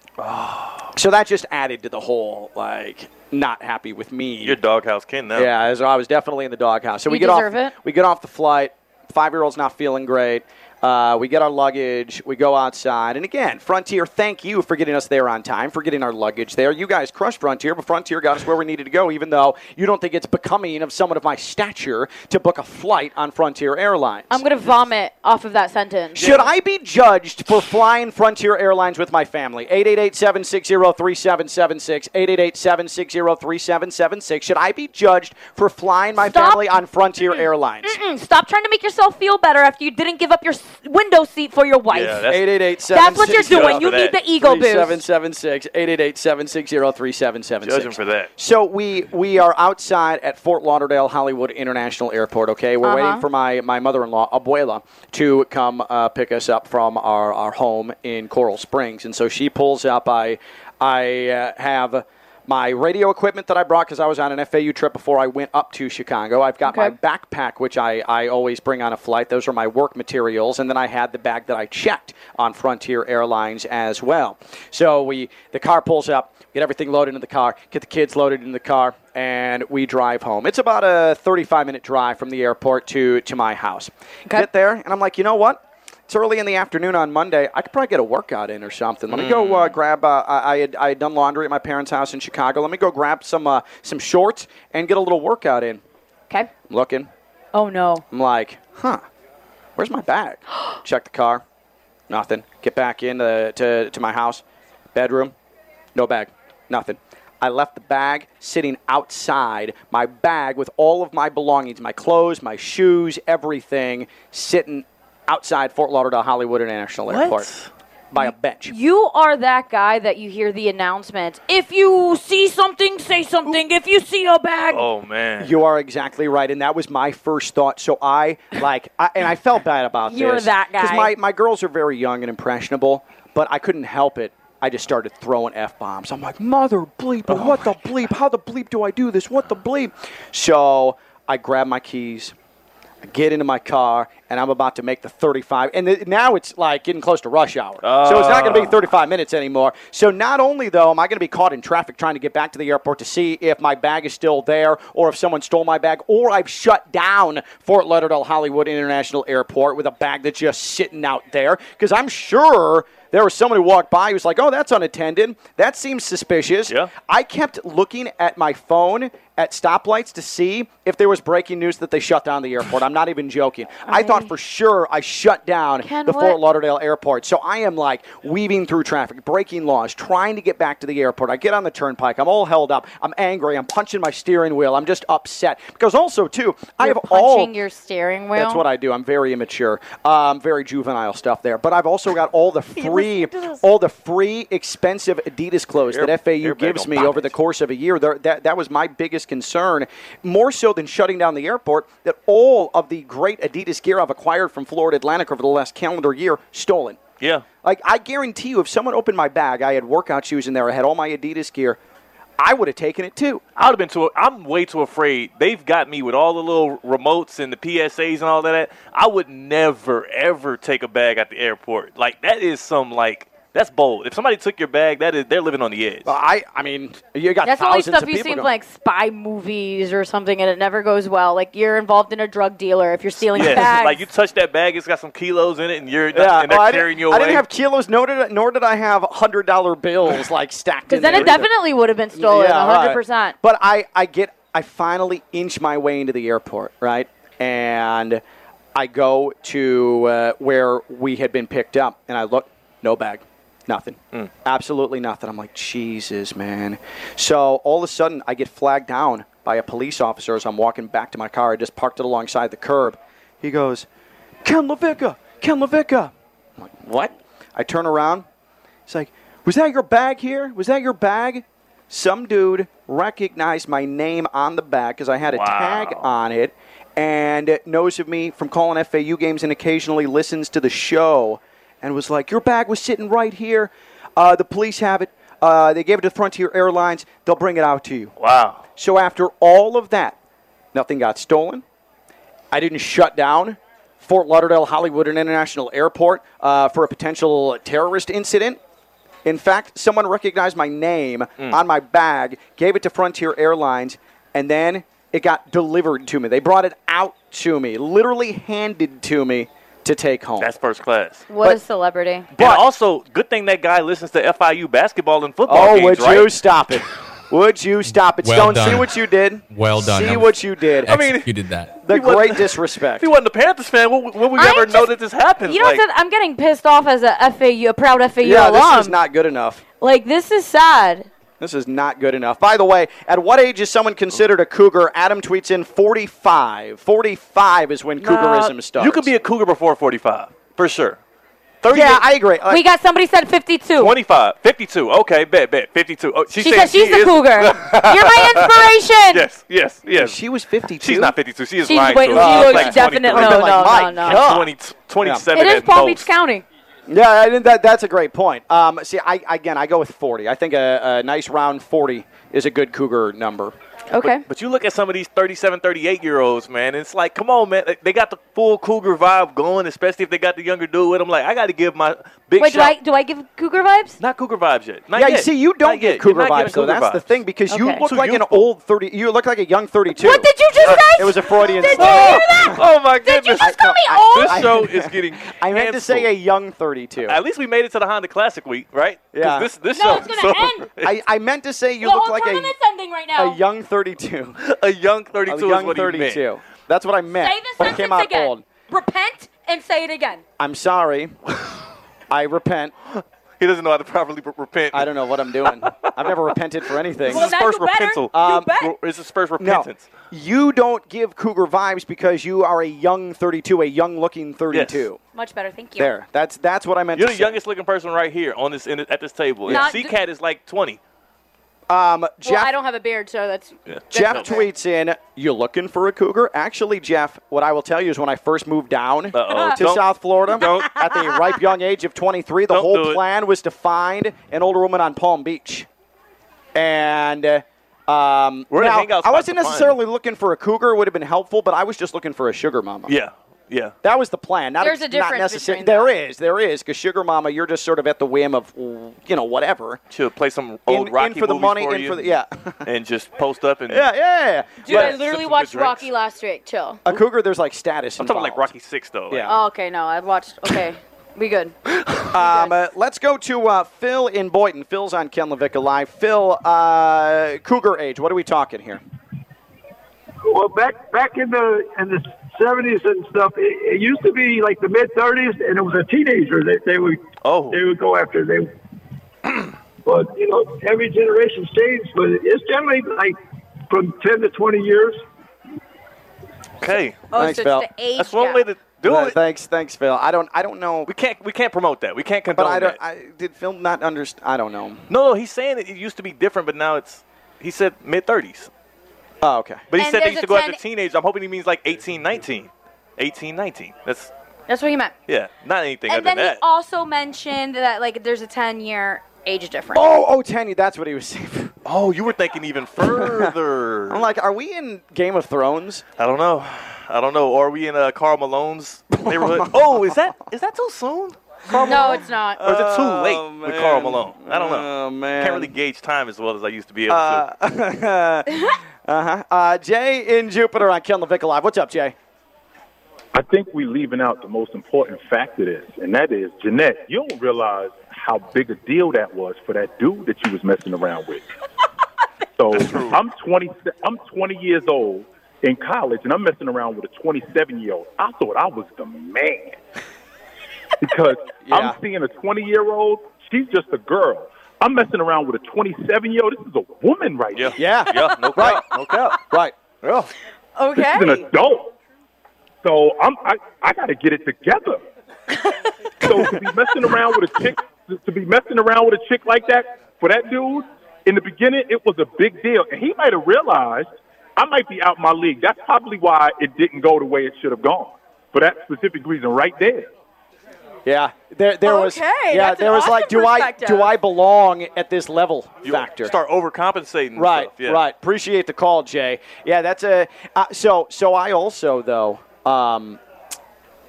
So that just added to the whole like not happy with me. You're doghouse Ken now. Yeah, so I was definitely in the doghouse. So we get off. it. We get off the flight. Five year old's not feeling great. Uh, we get our luggage. We go outside, and again, Frontier. Thank you for getting us there on time, for getting our luggage there. You guys crushed Frontier, but Frontier got us where we needed to go. Even though you don't think it's becoming of someone of my stature to book a flight on Frontier Airlines. I'm gonna vomit off of that sentence. Should I be judged for flying Frontier Airlines with my family? 888-760-3776, 888-760-3776. Should I be judged for flying my Stop. family on Frontier Airlines? Mm-mm, stop trying to make yourself feel better after you didn't give up your window seat for your wife. Yeah, that's- 888 That's what you're doing. You need that. the ego boost. 3776 888-760-3776. Judge him for that. So we we are outside at Fort Lauderdale Hollywood International Airport. Okay, we're waiting Uh-huh. for my, my mother-in-law Abuela to come uh, pick us up from our, our home in Coral Springs, and so she pulls up. I I uh, have. My radio equipment that I brought because I was on an FAU trip before I went up to Chicago. I've got my backpack, which I, I always bring on a flight. Those are my work materials. And then I had the bag that I checked on Frontier Airlines as well. So we the car pulls up, get everything loaded in the car, get the kids loaded in the car, and we drive home. It's about a 35 minute drive from the airport to, to my house. Okay. Get there, and I'm like, you know what? It's early in the afternoon on Monday. I could probably get a workout in or something. Let me go uh, grab. Uh, I, I had I had done laundry at my parents' house in Chicago. Let me go grab some uh, some shorts and get a little workout in. Okay. I'm looking. Oh no. I'm like, huh, where's my bag? Check the car. Nothing. Get back into to, to my house. Bedroom. No bag. Nothing. I left the bag sitting outside, my bag with all of my belongings, my clothes, my shoes, everything, sitting outside Fort Lauderdale Hollywood International Airport by a bench. You are that guy that you hear the announcement. If you see something, say something. If you see a bag, Oh man. You are exactly right, and that was my first thought. So I like, I, and I felt bad about You're this that guy. Because my my girls are very young and impressionable, but I couldn't help it. I just started throwing f bombs. I'm like, mother bleep, Oh what the bleep? How the bleep do I do this? What the bleep? So I grab my keys. I get into my car and I'm about to make the 35. And th- now it's like getting close to rush hour. so it's not going to be ah. 35 minutes anymore. So not only, though, am I going to be caught in traffic trying to get back to the airport to see if my bag is still there or if someone stole my bag or I've shut down Fort Lauderdale Hollywood International Airport with a bag that's just sitting out there. Because I'm sure there was someone who walked by who was like, oh, that's unattended. That seems suspicious. Yeah. I kept looking at my phone at stoplights to see if there was breaking news that they shut down the airport. I'm not even joking. I thought for sure I shut down Ken, the what- Fort Lauderdale airport. So I am like weaving through traffic, breaking laws, trying to get back to the airport. I get on the turnpike. I'm all held up. I'm angry. I'm punching my steering wheel. I'm just upset because also too, I you're have all punching your steering wheel. that's what I do. I'm very immature, um, very juvenile stuff there. But I've also got all the free, all the free, expensive Adidas clothes Air- that FAU airbag gives me over it. the course of a year. There, that that was my biggest concern, more so than shutting down the airport. That all of the great Adidas gear I've acquired from Florida Atlantic over the last calendar year stolen. Yeah. Like I guarantee you, if someone opened my bag, I had workout shoes in there. I had all my Adidas gear. I would have taken it too. I would have been too. I'm way too afraid. They've got me with all the little remotes and the PSAs and all that. I would never ever take a bag at the airport. Like that is some like that's bold. If somebody took your bag, that is they're living on the edge. Well, I, I mean, you got That's only thousands stuff you people see in like spy movies or something, and it never goes well. Like you're involved in a drug dealer if you're stealing Yes, bags. like you touch that bag, it's got some kilos in it, and you're Yeah, and they're well, I, carrying didn't, you I didn't have kilos, nor did, I- nor did I have hundred dollar bills like stacked. Because then there it definitely would have been stolen, Yeah, hundred right. percent. But I, I get, I finally inch my way into the airport, right, and I go to uh, where we had been picked up, and I look, no bag, nothing, hmm. absolutely nothing. I'm like, Jesus, man. So all of a sudden, I get flagged down by a police officer as I'm walking back to my car. I just parked it alongside the curb. He goes, Ken LaVicka, Ken LaVicka. I'm like, what? I turn around. He's like, was that your bag here? Was that your bag? Some dude recognized my name on the bag because I had a tag on it and knows of me from calling FAU games and occasionally listens to the show and was like, Your bag was sitting right here. Uh, the police have it. Uh, they gave it to Frontier Airlines. They'll bring it out to you. Wow. So after all of that, nothing got stolen. I didn't shut down Fort Lauderdale Hollywood and International Airport uh, for a potential terrorist incident. In fact, someone recognized my name on my bag, gave it to Frontier Airlines, and then it got delivered to me. They brought it out to me, literally handed to me to take home. That's first class. What But- a celebrity! and also, good thing that guy listens to FIU basketball and football Oh, games, would right? you stop it? Would you stop it? Well Stone, see what you did. Well done. See I'm- what you did. I mean- you did that. the great disrespect. If he wasn't a Panthers fan, would, would we I'm ever know that this happened? You know, Like, what? I'm getting pissed off as a FAU, a proud FAU yeah, alum. this is not good enough. like this is sad. This is not good enough. By the way, at what age is someone considered a cougar? Adam tweets in 45. 45 is when cougarism nah, starts. You could be a cougar before 45, for sure. 30 Yeah, I agree. Like, we got somebody said 52. 25, 52. Okay, bet, bet, 52. Oh, she, she said said she's she the cougar. You're my inspiration. Yes, yes, yes. she was 52. She's not 52. She is She's lying way- to she us. was like definitely 23. no, Like, no, my no, no. 20, 27 It is Palm. Beach County. Yeah, I think that that's a great point. Um, see, I again, I go with 40. I think a, a nice round 40 is a good cougar number. Okay. But you look at some of these 37, 38 year olds, man. It's like, come on, man. They got the full cougar vibe going, especially if they got the younger dude with them. Like, I got to give my Big Wait, do I do I give Cougar vibes? Not Cougar vibes yet. Not yeah, yet. you see, you don't Not get yet. Cougar You're not vibes, giving though. Cougar That's the thing because you look Too like an old thirty. You look like a young thirty-two. What did you just say? It was a Freudian Did you slip. hear that? Oh my Did you goodness! just call me I- old? This show is getting. I meant to say a young thirty-two. At least we made it to the Honda Classic week, right? Yeah. This this No, show. it's gonna end. I, I meant to say you the look like a, tournament's ending right now. a young thirty-two. a young 32 A young what he meant. thirty-two. That's what I meant. Say the sentence again. Repent and say it again. I'm sorry. I repent. He doesn't know how to properly re- repent. I don't know what I'm doing. I've never repented for anything. Well, This is now first you better. repental. Um, bet. Well, This is first No, repentance. you don't give Cougar vibes because you are a young 32, a young-looking 32. Much better, thank you. There, that's that's what I meant. You're to the say. youngest looking person right here on this in, at this table. Not And d- C-Cat is like 20. Um, Jeff, well, I don't have a beard, so that's. Yeah. Jeff That's tweets in, "You looking for a cougar?" Actually, Jeff, what I will tell you is when I first moved down Uh-oh. to Don't- South Florida don't. at the ripe young age of 23, the Don't whole plan was to find an older woman on Palm Beach, and. Uh, um, We're in a now, I wasn't necessarily looking for a cougar; would have been helpful, but I was just looking for a sugar mama. Yeah. Yeah. That was the plan. Not There's a not difference necessarily. between There that. is, there is, because sugar mama, you're just sort of at the whim of, you know, whatever. She'll play some old in, Rocky in for the money, for in you for the yeah, and just post up and yeah, yeah. yeah. Dude, But I literally watched. Rocky last week. Chill. a cougar, there's like status. I'm talking like. Rocky Six though. like- Yeah. Oh, okay, no, I've watched. Okay, we good. Um, uh, let's go to uh, Phil in Boynton. Phil's on Ken LaVicka Live. Phil, uh, cougar age. What are we talking here? Well, back back in the in the seventies and stuff, it, it used to be like the mid thirties, and it was a teenager that they would Oh. they would go after. They, but you know, every generation's changed, but it's generally like from ten to twenty years. Okay. Oh, Thanks, so Phil. the age That's one gap. way to do Uh, it. Thanks, thanks, Phil. I don't, I don't know, We can't we can't promote that. We can't condone but I don't. that. I, did Phil not understand? I don't know. no, no, he's saying it, it used to be different, but now it's. He said mid 30s, Oh, okay. but he And said they there's used a to go after 10 teenagers. I'm hoping he means like 18, 19. 18, 19. That's That's what he meant. yeah, not anything And other then than he that. also mentioned that like there's a 10 year age difference. Oh, oh, Tenny, that's what he was saying. oh, you were thinking even further. I'm like, are we in Game of Thrones? I don't know. I don't know. Or are we in uh, Karl Malone's neighborhood? oh, is that is that too soon? no, it's not. Or is it too Oh, late with Karl man. Malone? I don't know. Oh man. Can't really gauge time as well as I used to be able Uh, to. Uh-huh. Uh, Jay in Jupiter on Ken LaVicka Live. What's up, Jay? I think we're leaving out the most important fact of this, and that is Jeanette. You don't realize how big a deal that was for that dude that you was messing around with. So I'm 20. I'm 20 years old in college, and I'm messing around with a 27 year old. I thought I was the man because Yeah. I'm seeing a 20 year old. She's just a girl. I'm messing around with a 27 year old. This is a woman right yeah. now. Yeah. Yeah. No Right. doubt. No doubt. Right. Yeah. This is an adult. So I'm I, I got to get it together. so to be messing around with a chick, to be messing around with a chick like that for that dude in the beginning, it was a big deal, and he might have realized I might be out my league. That's probably why it didn't go the way it should have gone for that specific reason right there. Yeah. There, there was. Okay, Yeah. There was like, do I, do I belong at this level? You factor. start overcompensating. Right, stuff, yeah. right. Appreciate the call, Jay. Yeah, that's a. Uh, so, so I also though, um,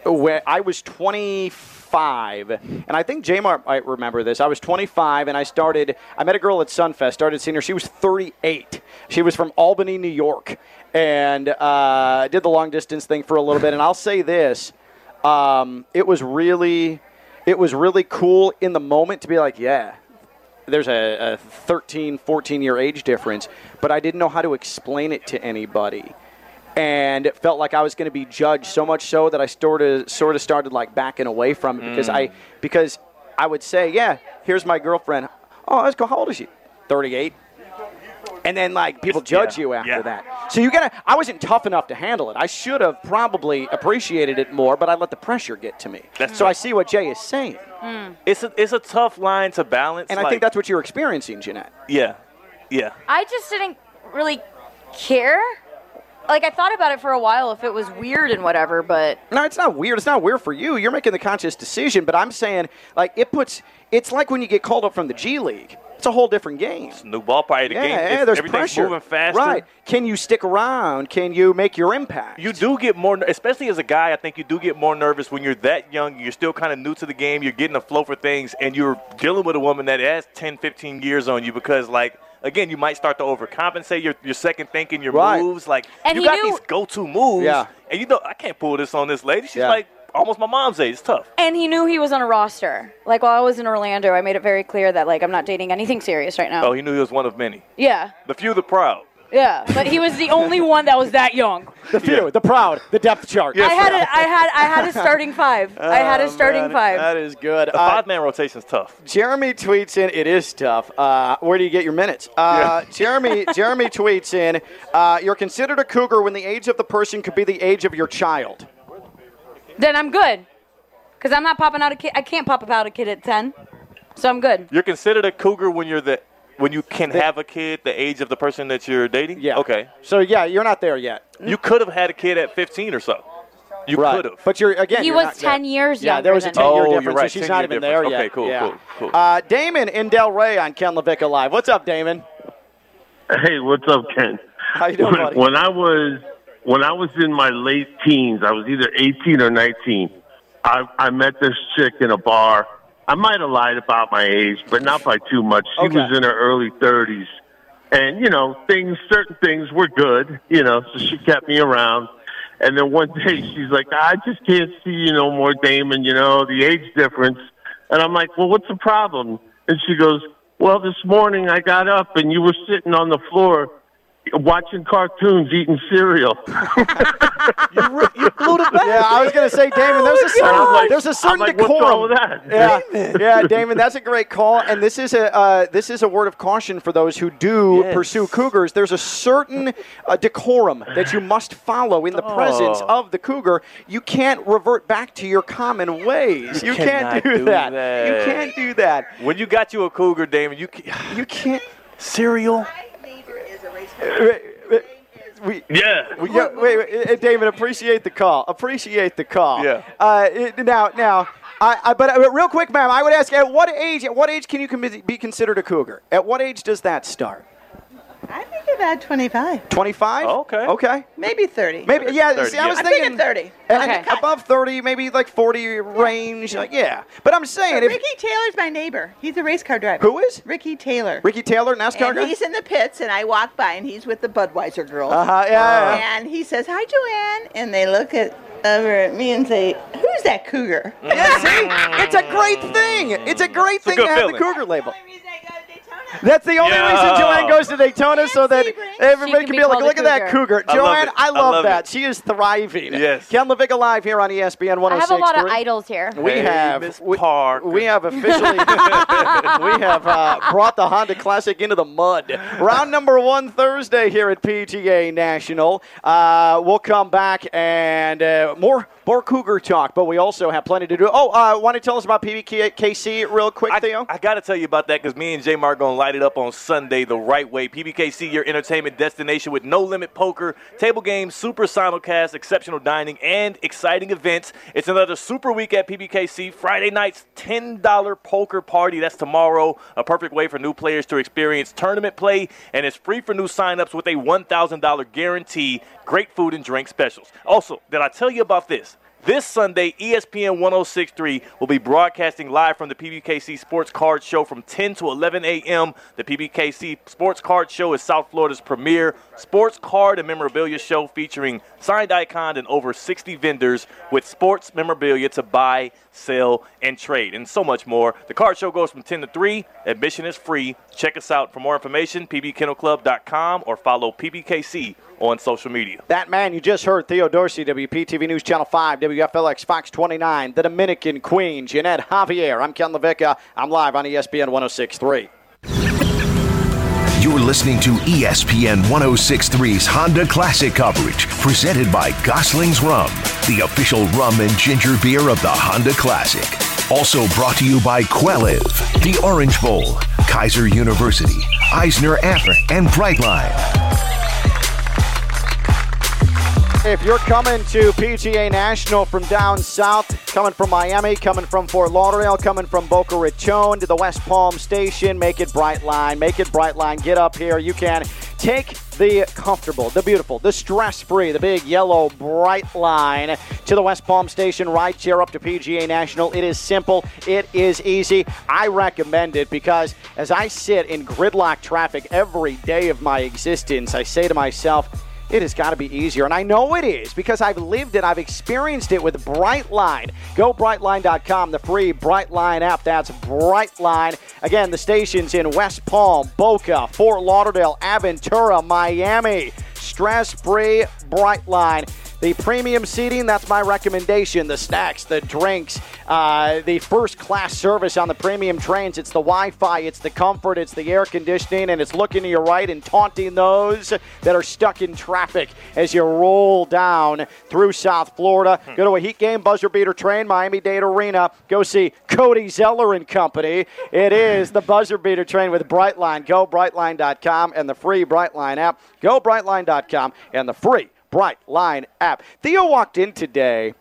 when I was 25, and I think J Mart might remember this. I was 25, and I started. I met a girl at Sunfest. Started seeing her. She was 38. She was from Albany, New York, and uh, did the long distance thing for a little bit. And I'll say this: um, it was really, it was really cool in the moment to be like, yeah, there's a, a 13, 14 year age difference, but I didn't know how to explain it to anybody. And it felt like I was going to be judged so much so that I sort of sort of started like backing away from it because I because I would say, yeah, here's my girlfriend. Oh, let's go. How old is she? 38. And then like people judge Yeah, you after yeah. that. So you gotta. I wasn't tough enough to handle it. I should have probably appreciated it more, but I let the pressure get to me. That's so right. I see what Jay is saying, hmm. It's a it's a tough line to balance. and I think that's what you're experiencing, Jeanette. yeah, yeah. I just didn't really care. Like I thought about it for a while if it was weird and whatever, but No, it's not weird. It's not weird for you. You're making the conscious decision, but I'm saying like it puts. It's like when you get called up from the G League. It's a whole different game. It's a new ball probably the Yeah, game. yeah, it's- there's everything's pressure. moving faster. Right. Can you stick around? Can you make your impact? You do get more, especially as a guy. I think you do get more nervous when you're that young. You're still kind of new to the game. You're getting a flow for things, and you're dealing with a woman that has 10, 15 years on you. Because, like, again, you might start to overcompensate. Your your second thinking, your Right. moves. Like, And you got knew- these go-to moves. Yeah. And you know, I can't pull this on this lady. She's Yeah. like almost my mom's age. It's tough. And he knew he was on a roster. Like while I was in Orlando, I made it very clear that like I'm not dating anything serious right now. Oh, he knew he was one of many. Yeah, The few, the proud. yeah. But he was the only one that was that young. the few, the proud, the depth chart. Yes, I had a, I had I had a starting five. I had a Oh, starting man, five. That is good. The Uh, five-man rotation's tough. Jeremy tweets in. It is tough. Uh, where do you get your minutes? Uh, Jeremy Jeremy tweets in. Uh, you're considered a cougar when the age of the person could be the age of your child. Then I'm good. Cause I'm not popping out a kid. I can't pop out a kid at ten, so I'm good. You're considered a cougar when you're the when you can have a kid the age of the person that you're dating. Yeah. Okay. So yeah, you're not there yet. You could have had a kid at 15 or so. You right. could have. But you're again. He you're was not there. 10 years Yeah, there was a 10 year Oh, you're difference. right, so she's not year even there difference. yet. Okay, cool, Yeah. cool, cool. Uh, Damon in Delray on Ken LaVicka Live. What's up, Damon? Hey, what's up, Ken? How you doing, when, buddy? when I was when I was in my late teens, I was either 18 or 19. I I met this chick in a bar. I might have lied about my age, but not by too much. She Okay. was in her early 30s, and you know, things certain things were good. You know, so she kept me around. And then one day she's like, "I just can't see you no more, Damon. You know, the age difference." And I'm like, "Well, what's the problem?" And she goes, "Well, this morning I got up and you were sitting on the floor." Watching cartoons, eating cereal. Yeah, I was going to say, Damon. There's a certain, like- there's a certain like, decorum. wrong with that? Yeah, yeah, Damon. That's a great call, and this is a uh, this is a word of caution for those who do Yes. pursue cougars. There's a certain uh, decorum that you must follow in the presence Oh. of the cougar. You can't revert back to your common ways. You, can't do, do that. that. You can't do that. When you got you a cougar, Damon, you ca- You can't. cereal. We, Yeah. we, yeah, wait, wait, David, appreciate the call. Appreciate the call. Yeah. Uh, now, now, I, I, but uh, real quick, ma'am, I would ask: At what age? At what age can you be considered a cougar? At what age does that start? I think about 25, Twenty-five. Okay. Okay. maybe 30. Maybe. Yeah. 30, see, I yeah. was I'm thinking thinking 30. uh, Okay. above thirty, maybe like forty range. Like, yeah. But I'm saying, if, Ricky Taylor's my neighbor. He's a race car driver. who is Ricky Taylor. Ricky Taylor, NASCAR and guy? he's in the pits, and I walk by, and he's with the Budweiser girls. Uh huh. Yeah. yeah. And he says, "Hi, Joanne," and they look at over at me and say, "Who's that cougar?" Yeah, see, it's a great thing. It's a great a thing good to have feeling. the cougar label. That's the only Yeah. reason Joanne goes to Daytona, so that Sebring. everybody can can be be like, look at that cougar. cougar. I love Joanne, it. I I love love that. it. She is thriving. Yes. Ken LaVicka Live here on ESPN 106. I have a lot of idols here. We Hey, have Miss we, Parker. we have officially we have uh, brought the Honda Classic into the mud. Round number one Thursday here at PGA National. Uh, we'll come back and uh, more more Cougar talk, but we also have plenty to do. Oh, uh, want to tell us about PBKC real quick, Theo? I, I got to tell you about that because me and J Mark going to light it up on Sunday the right way. PBKC, your entertainment destination with no limit poker, table games, super simulcast, exceptional dining, and exciting events. It's another super week at PBKC. Friday night's $10 poker party. That's tomorrow. A perfect way for new players to experience tournament play, and it's free for new signups with a $1,000 guarantee. Great food and drink specials. Also, did I tell you about this? This Sunday, ESPN 1063 will be broadcasting live from the PBKC Sports Card Show from 10 to 11 a.m. The PBKC Sports Card Show is South Florida's premier sports card and memorabilia show featuring signed icons and over 60 vendors with sports memorabilia to buy, sell, and trade, and so much more. The card show goes from 10 to 3. Admission is free. Check us out for more information, pbkennelclub.com, or follow PBKC on social media. That man you just heard, Theo Dorsey, WPTV News Channel 5, WFLX Fox 29, the Dominican Queen, Jeanette Javier. I'm Ken LaVicka. I'm live on ESPN 1063. You're listening to ESPN 1063's Honda Classic coverage, presented by Gosling's Rum, the official rum and ginger beer of the Honda Classic. Also brought to you by Quelliv, the Orange Bowl, Keiser University, Eisner Amper, and Brightline. If you're coming to PGA National from down south, coming from Miami, coming from Fort Lauderdale, coming from Boca Raton to the West Palm Station, make it Brightline. Make it Brightline. Get up here. You can take the comfortable, the beautiful, the stress free, the big yellow bright line to the West Palm Station ride chair up to PGA National. It is simple, it is easy. I recommend it because as I sit in gridlock traffic every day of my existence, I say to myself, it has got to be easier. And I know it is because I've lived it, I've experienced it with Brightline. Go brightline.com, the free Brightline app. That's Brightline. Again, the stations in West Palm, Boca, Fort Lauderdale, Aventura, Miami. Stress free Brightline. The premium seating, that's my recommendation. The snacks, the drinks, uh, the first class service on the premium trains. It's the Wi Fi, it's the comfort, it's the air conditioning, and it's looking to your right and taunting those that are stuck in traffic as you roll down through South Florida. Go to a heat game, buzzer beater train, Miami Dade Arena. Go see Cody Zeller and Company. It is the buzzer beater train with Brightline. Go brightline.com and the free Brightline app. Go brightline.com and the free Brightline app. Theo walked in today.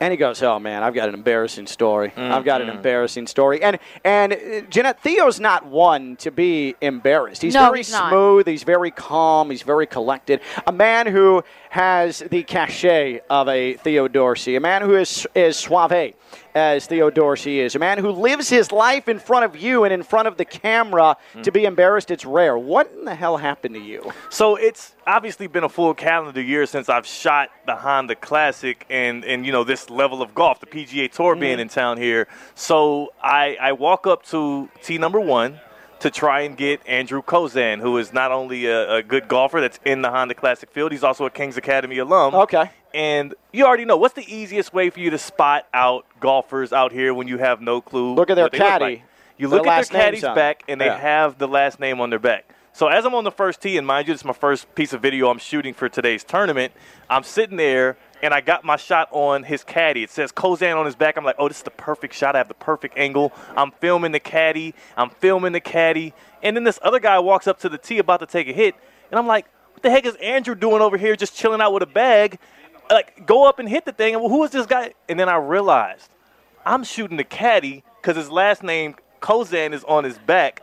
And he goes, "Oh man, I've got an embarrassing story. I've got an Mm-hmm. embarrassing story." And and uh, Jeanette, Theo's not one to be embarrassed. He's No, very he's smooth. He's very calm. He's very collected. A man who has the cachet of a Theo Dorsey. A man who is is suave as Theo Dorsey is. A man who lives his life in front of you and in front of the camera. To be embarrassed, it's rare. What in the hell happened to you? So it's obviously been a full calendar year since I've shot behind the Honda Classic and, and you know this level of golf, the PGA Tour being Mhm. in town here. So I, I walk up to tee number one to try and get Andrew Kozan, who is not only a, a good golfer that's in the Honda Classic field, he's also a Kings Academy alum. Okay. And you already know what's the easiest way for you to spot out golfers out here when you have no clue. Look at their they look caddy. like? You look at their caddy's back, and they Yeah. have the last name on their back. So as I'm on the first tee, and mind you, this is my first piece of video I'm shooting for today's tournament. I'm sitting there, and I got my shot on his caddy. It says Kozan on his back. I'm like, oh, this is the perfect shot. I have the perfect angle. I'm filming the caddy. I'm filming the caddy, and then this other guy walks up to the tee about to take a hit, and I'm like, what the heck is Andrew doing over here, just chilling out with a bag? Like, go up and hit the thing. And well, who is this guy? And then I realized I'm shooting the caddy because his last name Kozan is on his back.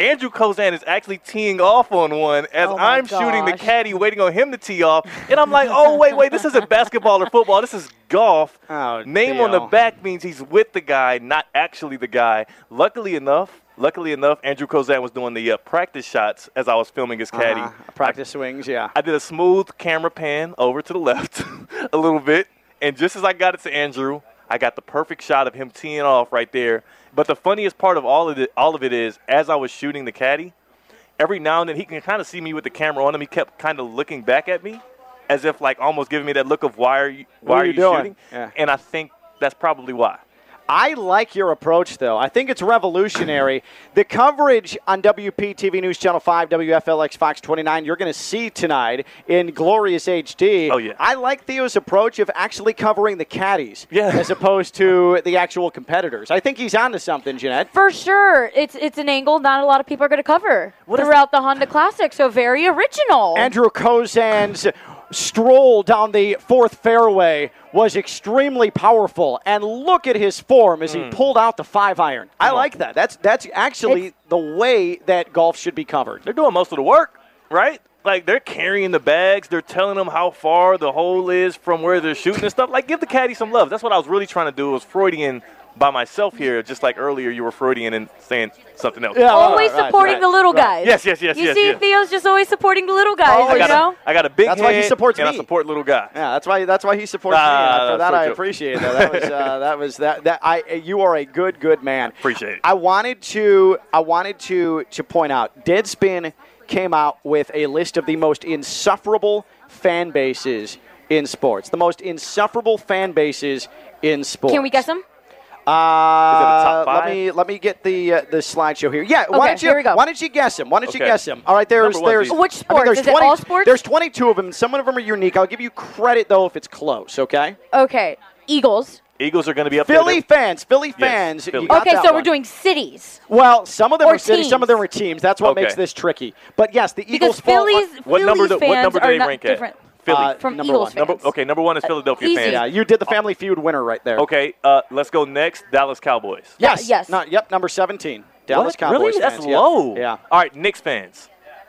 Andrew Kozan is actually teeing off on one as Oh I'm shooting the caddy, waiting on him to tee off. And I'm like, oh, wait, wait, this isn't basketball or football. This is golf. Oh, Name on the back means he's with the guy, not actually the guy. Luckily enough, luckily enough, Andrew Kozan was doing the uh, practice shots as I was filming his caddy. Uh-huh. Practice swings, yeah. I did a smooth camera pan over to the left a little bit, and just as I got it to Andrew, I got the perfect shot of him teeing off right there. But the funniest part of all of it, all of it is, as I was shooting the caddy, every now and then he can kind of see me with the camera on him. He kept kind of looking back at me, as if like almost giving me that look of why are you why are are you, you doing? shooting? Yeah. And I think that's probably why. I like your approach, though. I think it's revolutionary. the coverage on WPTV News Channel 5, WFLX Fox 29, you're going to see tonight in glorious HD. Oh, yeah. I like Theo's approach of actually covering the caddies Yeah. as opposed to the actual competitors. I think he's onto something, Jeanette. For sure, it's it's an angle not a lot of people are going to cover throughout the Honda Classic. So very original. Andrew Kozan's stroll down the fourth fairway was extremely powerful. And look at his form as he Hmm. pulled out the five iron. I like that. That's that's actually the way that golf should be covered. They're doing most of the work, right? Like they're carrying the bags, they're telling them how far the hole is from where they're shooting and stuff. Like give the caddy some love. That's what I was really trying to do. Was Freudian by myself here, just like earlier you were Freudian and saying something else. always supporting the little guys. Yes, yes, yes, You yes, see, yes. Theo's just always supporting the little guys. I you got, know. a, I got a big That's why he supports and I me. support little guy. Yeah, that's why that's why he supports me. And for that, so I joke. appreciate that. That was uh, that was that that I you are a good good man. Appreciate it. I wanted to I wanted to to point out Deadspin came out with a list of the most insufferable fan bases in sports. The most insufferable fan bases in sports. Can we guess them? Uh, top let me let me get the uh, the slideshow here. Yeah, Okay, why don't you here we go. why don't you guess them? Why don't you Okay. guess them? All right, there's Number one's there's easy. Which I think sports? there's Is it all sports? There's 22 of them. Some of them are unique. I'll give you credit though if it's close. Okay. Okay, Eagles. Eagles are going to be up Philly there. fans, Philly fans. Philly. Okay, that so we're doing cities. Well, some of them Or are cities, some of them are teams. That's what Okay. makes this tricky. But yes, the Because Eagles fall. Phillies, What Phillies number? Do, what number do they rank different. at? Philly. Uh, From number Eagles one. Number, fans. okay, number one is Philadelphia Easy. fans. Yeah, you did the Family Feud winner right there. Okay, uh, let's go next. Dallas Cowboys. Yes. yes. No, yep. Number seventeen. Dallas What? Cowboys. Really? That's fans, yeah. low. Yeah. All right, Knicks fans.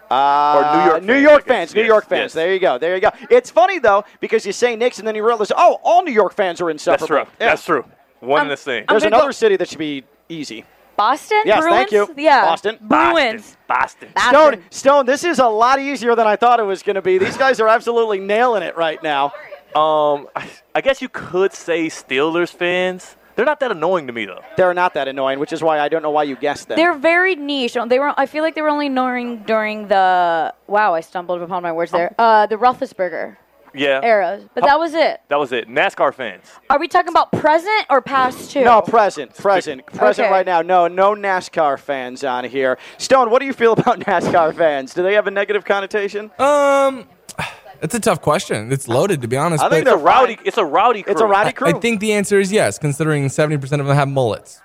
Uh, Or New York New fans, York I guess. fans. New Yes, York fans. yes. There you go. There you go. It's funny though because you say Knicks and then you realize, oh, all New York fans are insufferable. That's true. Yeah. That's true. One and the same. There's another go- city that should be easy. Boston? Yes, Bruins? thank you. Yeah. Boston. Bruins. Boston. Stone, Stone, this is a lot easier than I thought it was going to be. These guys are absolutely nailing it right now. Um, I, I guess you could say Steelers fans. They're not that annoying to me though. They're not that annoying, which is why I don't know why you guessed them. They're very niche. They were. I feel like they were only knowing during the. Wow, I stumbled upon my words there. Uh, the Roethlisberger Yeah. era, but that was it. That was it. NASCAR fans. Are we talking about present or past too? No, present, present, present Okay. right now. No, no NASCAR fans on here. Stone, what do you feel about NASCAR fans? Do they have a negative connotation? Um, it's a tough question. It's loaded, to be honest. I think but they're rowdy. It's a rowdy crew. It's a rowdy I- crew. I think the answer is yes, considering 70% of them have mullets.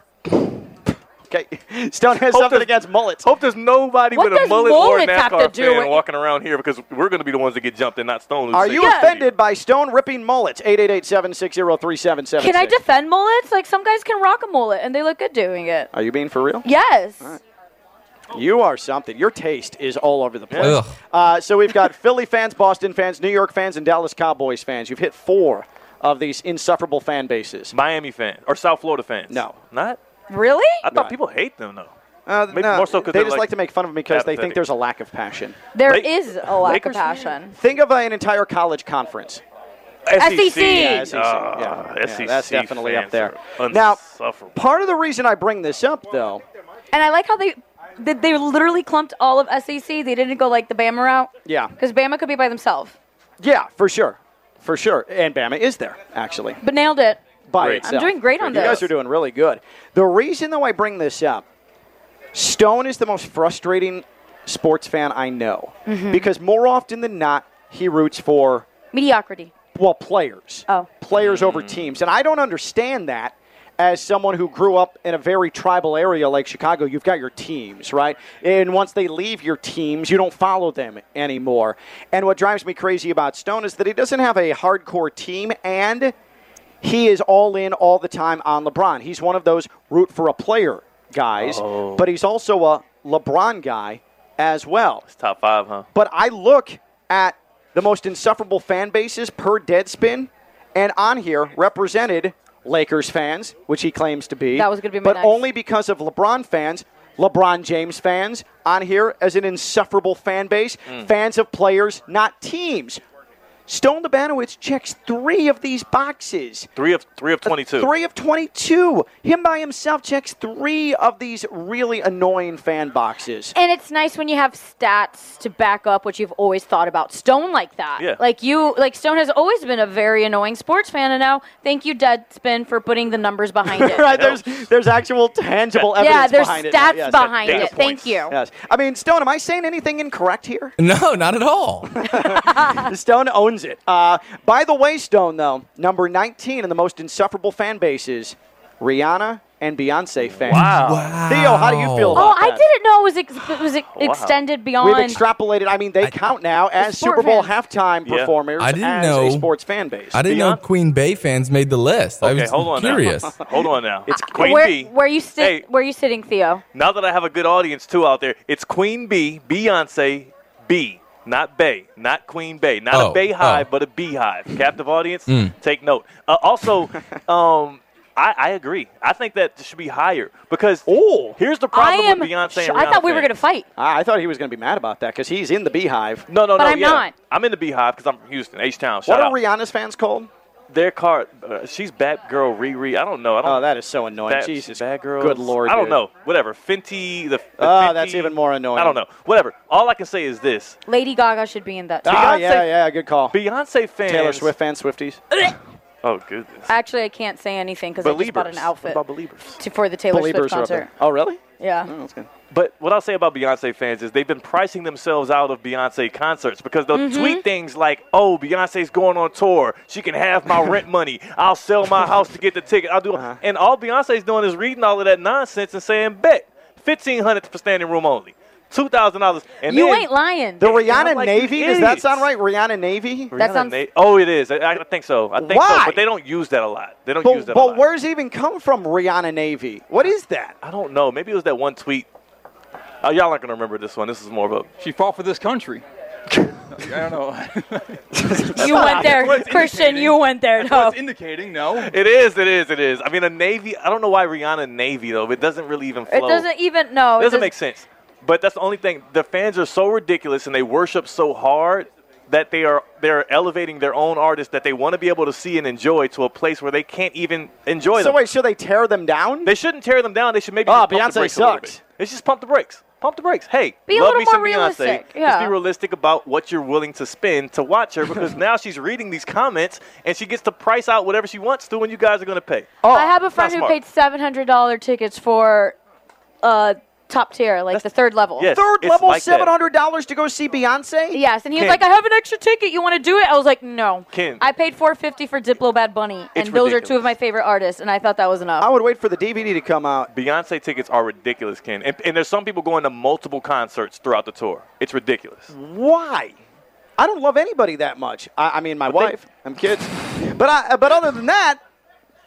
Okay, Stone has Hope something against mullets. Hope there's nobody What with a does mullet or mullets have NASCAR do fan walking around here because we're going to be the ones that get jumped and not Stone. who's Are you yes. offended by Stone ripping mullets? 888-760-3776. Can I defend mullets? Like some guys can rock a mullet and they look good doing it. Are you being for real? Yes. You are something. Your taste is all over the place. Uh, so we've got Philly fans, Boston fans, New York fans, and Dallas Cowboys fans. You've hit four of these insufferable fan bases. Miami fans or South Florida fans? No. Not? Really? I thought No. people hate them though. Uh, Maybe no, more so 'cause they they're, just like, like, to make fun of them because they think apathetic. there's a lack of passion. There La- is a lack Lakers of passion. Think of an entire college conference. SEC. Yeah, SEC. Ah, yeah. Yeah, SEC that's definitely up fans there. are Now, insufferable. part of the reason I bring this up, though, And I like how they they, they literally clumped all of SEC. They didn't go like the Bama route yeah, because Bama could be by themselves. yeah, for sure, for sure. And Bama is there actually But nailed it. By Great. itself. I'm doing great on this. You guys are doing really good. The reason, though, I bring this up, Stone is the most frustrating sports fan I know Mm-hmm. because more often than not, he roots for Mediocrity. well players. Oh. players over teams. And I don't understand that as someone who grew up in a very tribal area like Chicago. You've got your teams, right? And once they leave your teams, you don't follow them anymore. And what drives me crazy about Stone is that he doesn't have a hardcore team and he is all in all the time on LeBron. He's one of those root for a player guys, Oh. but he's also a LeBron guy as well. It's top five, huh? But I look at the most insufferable fan bases per Deadspin, and on here represented Lakers fans, which he claims to be. That was gonna be my But next. only because of LeBron fans, LeBron James fans on here as an insufferable fan base, Mm. fans of players, not teams. Stone Labanowitz checks three of these boxes. Three of three of uh, twenty-two. Three of 22. Him by himself checks three of these really annoying fan boxes. And it's nice when you have stats to back up what you've always thought about Stone like that. Yeah. Like you, like Stone has always been a very annoying sports fan, and now thank you, Deadspin, for putting the numbers behind it. right, there's there's actual tangible Yeah, evidence there's behind it. There's stats Yes, behind data it. Thank you. Yes. I mean, Stone, am I saying anything incorrect here? No, not at all. Stone owns it. Uh, by the way, Stone, though, number 19 in the most insufferable fan bases, Rihanna and Beyonce fans. Wow. Theo, how do you feel about that? Oh, I that? didn't know it was ex- it was ex- extended beyond. We've extrapolated. I mean, they count now as Super Bowl fans. halftime Yeah. performers I didn't as know- a sports fan base. I didn't know Queen Bay fans made the list. I Okay, was hold on curious. now. hold on now. It's Queen where, B. where you sit? Hey. Where you sitting, Theo? Now that I have a good audience too out there, it's Queen B, Beyonce B, not Bay, not Queen Bay, not Oh, a Bay hive, oh. but a beehive. Captive audience, Mm. take note. Uh, also, um, I, I agree. I think that should be higher because oh, here's the problem am. with Beyonce. sh- and I thought we Rihanna were going to fight. I I thought he was going to be mad about that because he's in the Beehive. No, no, But no. I'm yeah. not. I'm in the Beehive because I'm from Houston, H Town. What are out. Rihanna's fans called? Their car. Uh, she's Batgirl Riri. I don't know. I don't. Oh, that is so annoying. Bad, Jesus. bad girl. Good lord. I don't dude. know. Whatever. Fenty. The. the Oh, Fenty, that's even more annoying. I don't know. Whatever. All I can say is this: Lady Gaga should be in that. Too. Ah, Beyonce- yeah, yeah, good call. Beyonce fans. Taylor Swift fans, Swifties. Oh goodness. Actually, I can't say anything because I just bought an outfit What about Beliebers? to, for the Taylor Beliebers Swift concert. Oh, really? Yeah. Oh, that's good. But what I'll say about Beyonce fans is they've been pricing themselves out of Beyonce concerts because they'll Mm-hmm. tweet things like, "Oh, Beyonce's going on tour. She can have my rent money. I'll sell my house to get the ticket. I'll do." Uh-huh. And all Beyonce's doing is reading all of that nonsense and saying, "Bet fifteen hundred for standing room only." Two thousand dollars. And you ain't lying. The Rihanna like, Navy, does that sound right? Rihanna Navy? That Rihanna sounds- Na- oh, it is. I, I think so. I think so. Why? But they don't use that a lot. They don't use But, that a lot. but lot. where's it even come from, Rihanna Navy? What is that? I don't know. Maybe it was that one tweet. Oh, y'all aren't gonna remember this one. This is more of a. She fought for this country. I don't know. You went there, Christian. You went there. No. it's indicating. No. It is. It is. It is. I mean, a navy. I don't know why Rihanna Navy though. It doesn't really even flow. It doesn't even no. It doesn't make sense. But that's the only thing. The fans are so ridiculous and they worship so hard that they are they're elevating their own artists that they want to be able to see and enjoy to a place where they can't even enjoy So them. wait, should they tear them down? They shouldn't tear them down. They should maybe Oh, just pump Beyonce the brakes a sucks. bit. It's just pump the brakes. Pump the brakes. Hey, Be a love little me some Beyonce. realistic, Just be realistic about what you're willing to spend to watch her because now she's reading these comments and she gets to price out whatever she wants to and you guys are going to pay. I have a friend who smart. paid seven hundred dollar tickets for uh top tier, like the third level. Yes, Third it's level, like that. seven hundred dollars to go see Beyonce. Yes, and he was Ken. like, "I have an extra ticket. You want to do it?" I was like, "No." Ken. I paid four fifty for Diplo Bad Bunny, and It's those are two of my favorite artists, and I thought that was enough. I would wait for the DVD to come out. Beyonce tickets are ridiculous, Ken. And, and there's some people going to multiple concerts throughout the tour. It's ridiculous. Why? I don't love anybody that much. I, I mean, my But they- wife, I'm kids, but I, but other than that,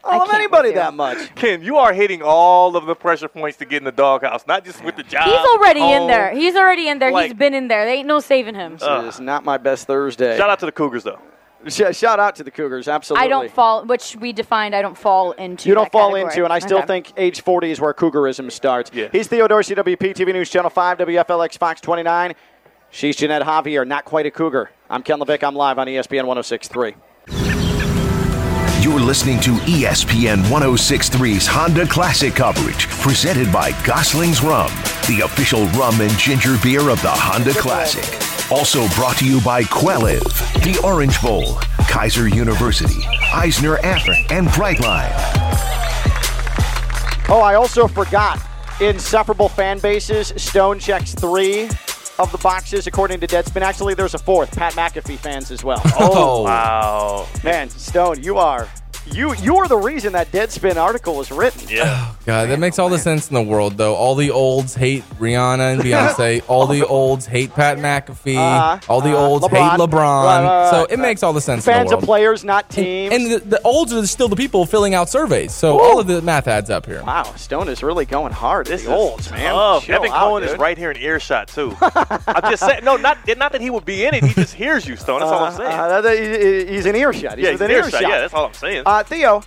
I don't love can't anybody that much. Ken, you are hitting all of the pressure points to get in the doghouse, not just with the job. He's already in there. He's already in there. He's been in there. There ain't no saving him. This is not my best Thursday. Shout out to the Cougars, though. Sh- shout out to the Cougars, absolutely. I don't fall, which we defined. I don't fall into. You don't that fall category. into, and I still Okay. think age 40 is where Cougarism starts. Yeah. He's Theo Dorsey, WP TV News Channel 5, WFLX Fox 29. She's Jeanette Javier, not quite a Cougar. I'm Ken LaVicka. I'm live on ESPN 1063. You're listening to ESPN 1063's Honda Classic coverage, presented by Gosling's Rum, the official rum and ginger beer of the Honda Classic. Also brought to you by Quelliv, the Orange Bowl, Keiser University, Eisner Amper, and Brightline. Oh, I also forgot. Insufferable fan bases. Stone checks three of the boxes, according to Deadspin. Actually, there's a fourth. Pat McAfee fans as well. Oh. oh, Wow. Man, Stone, you are you you are the reason that Deadspin article was written. Yeah. God, that makes all the sense in the world, though. All the olds hate Rihanna and Beyonce. all the olds hate Pat McAfee. Uh-huh. all the Uh-huh. olds LeBron. hate LeBron. Right, right, so right. it makes all the sense in Fans the of players, not teams. and the, the olds are still the people filling out surveys. So all of the math adds up here. wow, Stone is really going hard. This the is olds, man. tough. Chill Evan out, Cohen is right here in earshot, too. I'm just saying. No, not, not that he would be in it. He just hears you, Stone. That's all I'm saying. Uh, uh, that- he- he's an earshot. He's yeah, he's within in earshot. earshot. Yeah, that's all I'm saying. Theo,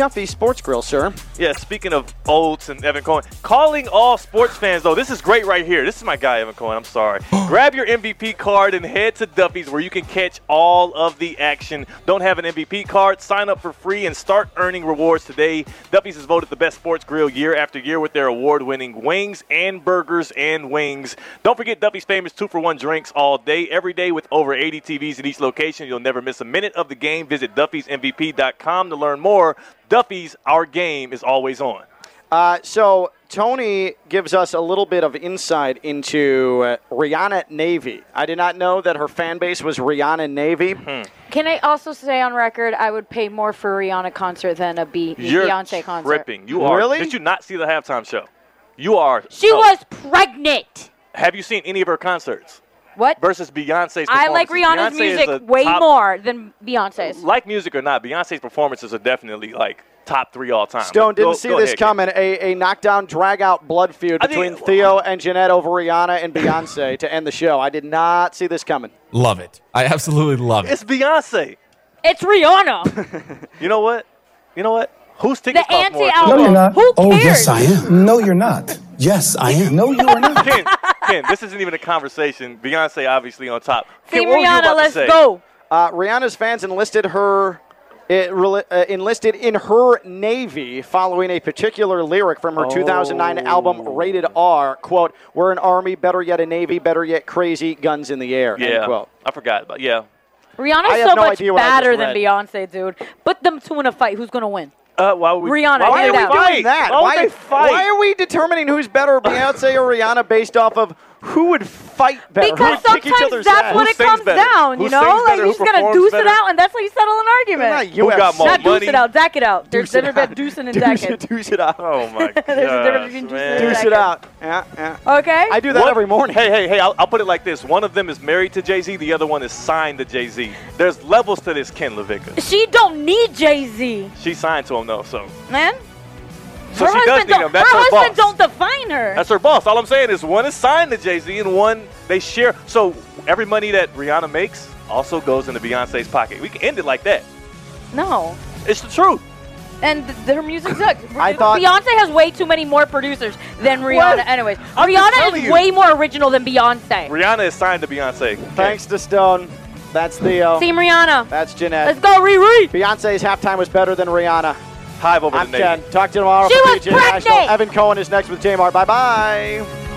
Duffy Sports Grill, sir. Yeah, speaking of Oates and Evan Cohen, calling all sports fans though, this is great right here. This is my guy, Evan Cohen. I'm sorry. Grab your MVP card and head to Duffy's where you can catch all of the action. Don't have an MVP card? Sign up for free and start earning rewards today. Duffy's is voted the best sports grill year after year with their award-winning wings and burgers and wings. Don't forget Duffy's famous two for one drinks all day, every day with over 80 TVs in each location. You'll never miss a minute of the game. Visit Duffy'sMVP.com to learn more. Duffy's, our game is always on. Uh, so Tony gives us a little bit of insight into uh, Rihanna Navy. I did not know that her fan base was Rihanna Navy. Hmm. Can I also say on record, I would pay more for a Rihanna concert than a B- You're Beyonce concert. tripping. You are. Really? Did you not see the halftime show? You are. She oh, was pregnant. Have you seen any of her concerts What? versus Beyonce's? I like? Rihanna's Beyonce music way top- more than Beyonce's. Like music or not, Beyonce's performances are definitely like top three all time. Stone didn't go- see go this ahead, coming. A, a knockdown, drag out blood feud I think- between Theo and Jeanette over Rihanna and Beyonce to end the show. I did not see this coming. Love it. I absolutely love it. It's Beyonce. It's Rihanna. You know what? You know what? Who's tickets the cost anti-album. No, you're not. Who Oh, yes, I am. No, you're not. Yes, I am. No, you are not. Ken, Ken, this isn't even a conversation. Beyonce obviously on top. Ken, Say what were you Rihanna, about to let's say? go. Uh, Rihanna's fans enlisted her. It, reli- uh, enlisted in her navy following a particular lyric from her 2009 album Rated R. Quote, We're an army, better yet a navy, better yet crazy, guns in the air. End Yeah, quote. I forgot about. Yeah. Rihanna's have so no much idea what I just badder than. Beyonce, dude. Put them two in a fight. Who's gonna win? Uh, why we, Rihanna, Why are we doing doing that? Why Why, they fight? why are we determining who's better, Beyonce or Rihanna, based off of Who would fight better? Who Because kick each sometimes other's that's ass? what it comes down, you know? Like, you just gotta deuce it out, and that's how you settle an argument. Not Who got more Not money? deuce it out, deck it out. There's Deuce it difference between deucing and Deuce decking. it, deuce it out. Oh my god. There's a difference between deucing and Deuce it out. Yeah, yeah. Okay. I do that One- every morning. Hey, hey, hey! I'll, I'll put it like this: one of them is married to Jay Z, the other one is signed to Jay Z. There's levels to this, Ken LaVicka. She don't need Jay Z, She signed to him though, so man. So her she does husband need don't, him. That's her her, husband boss. don't define her. That's her boss. All I'm saying is one is signed to Jay Z and one they share. So every money that Rihanna makes also goes into Beyonce's pocket. We can end it like that. no. It's the truth. And th- their music sucks. I thought- Beyonce has way too many more producers than Rihanna. What? Anyways, I'm Rihanna is you. way more original than Beyonce. Rihanna is signed to Beyonce. Thanks to Stone. That's Theo. Team uh, Rihanna. That's Jeanette. Let's go, Riri. Beyonce's halftime was better than Rihanna. Hive over I'm the nation. Ken. Talk to you tomorrow She for was PJ National. Evan Cohen is next with Jamar. Bye bye.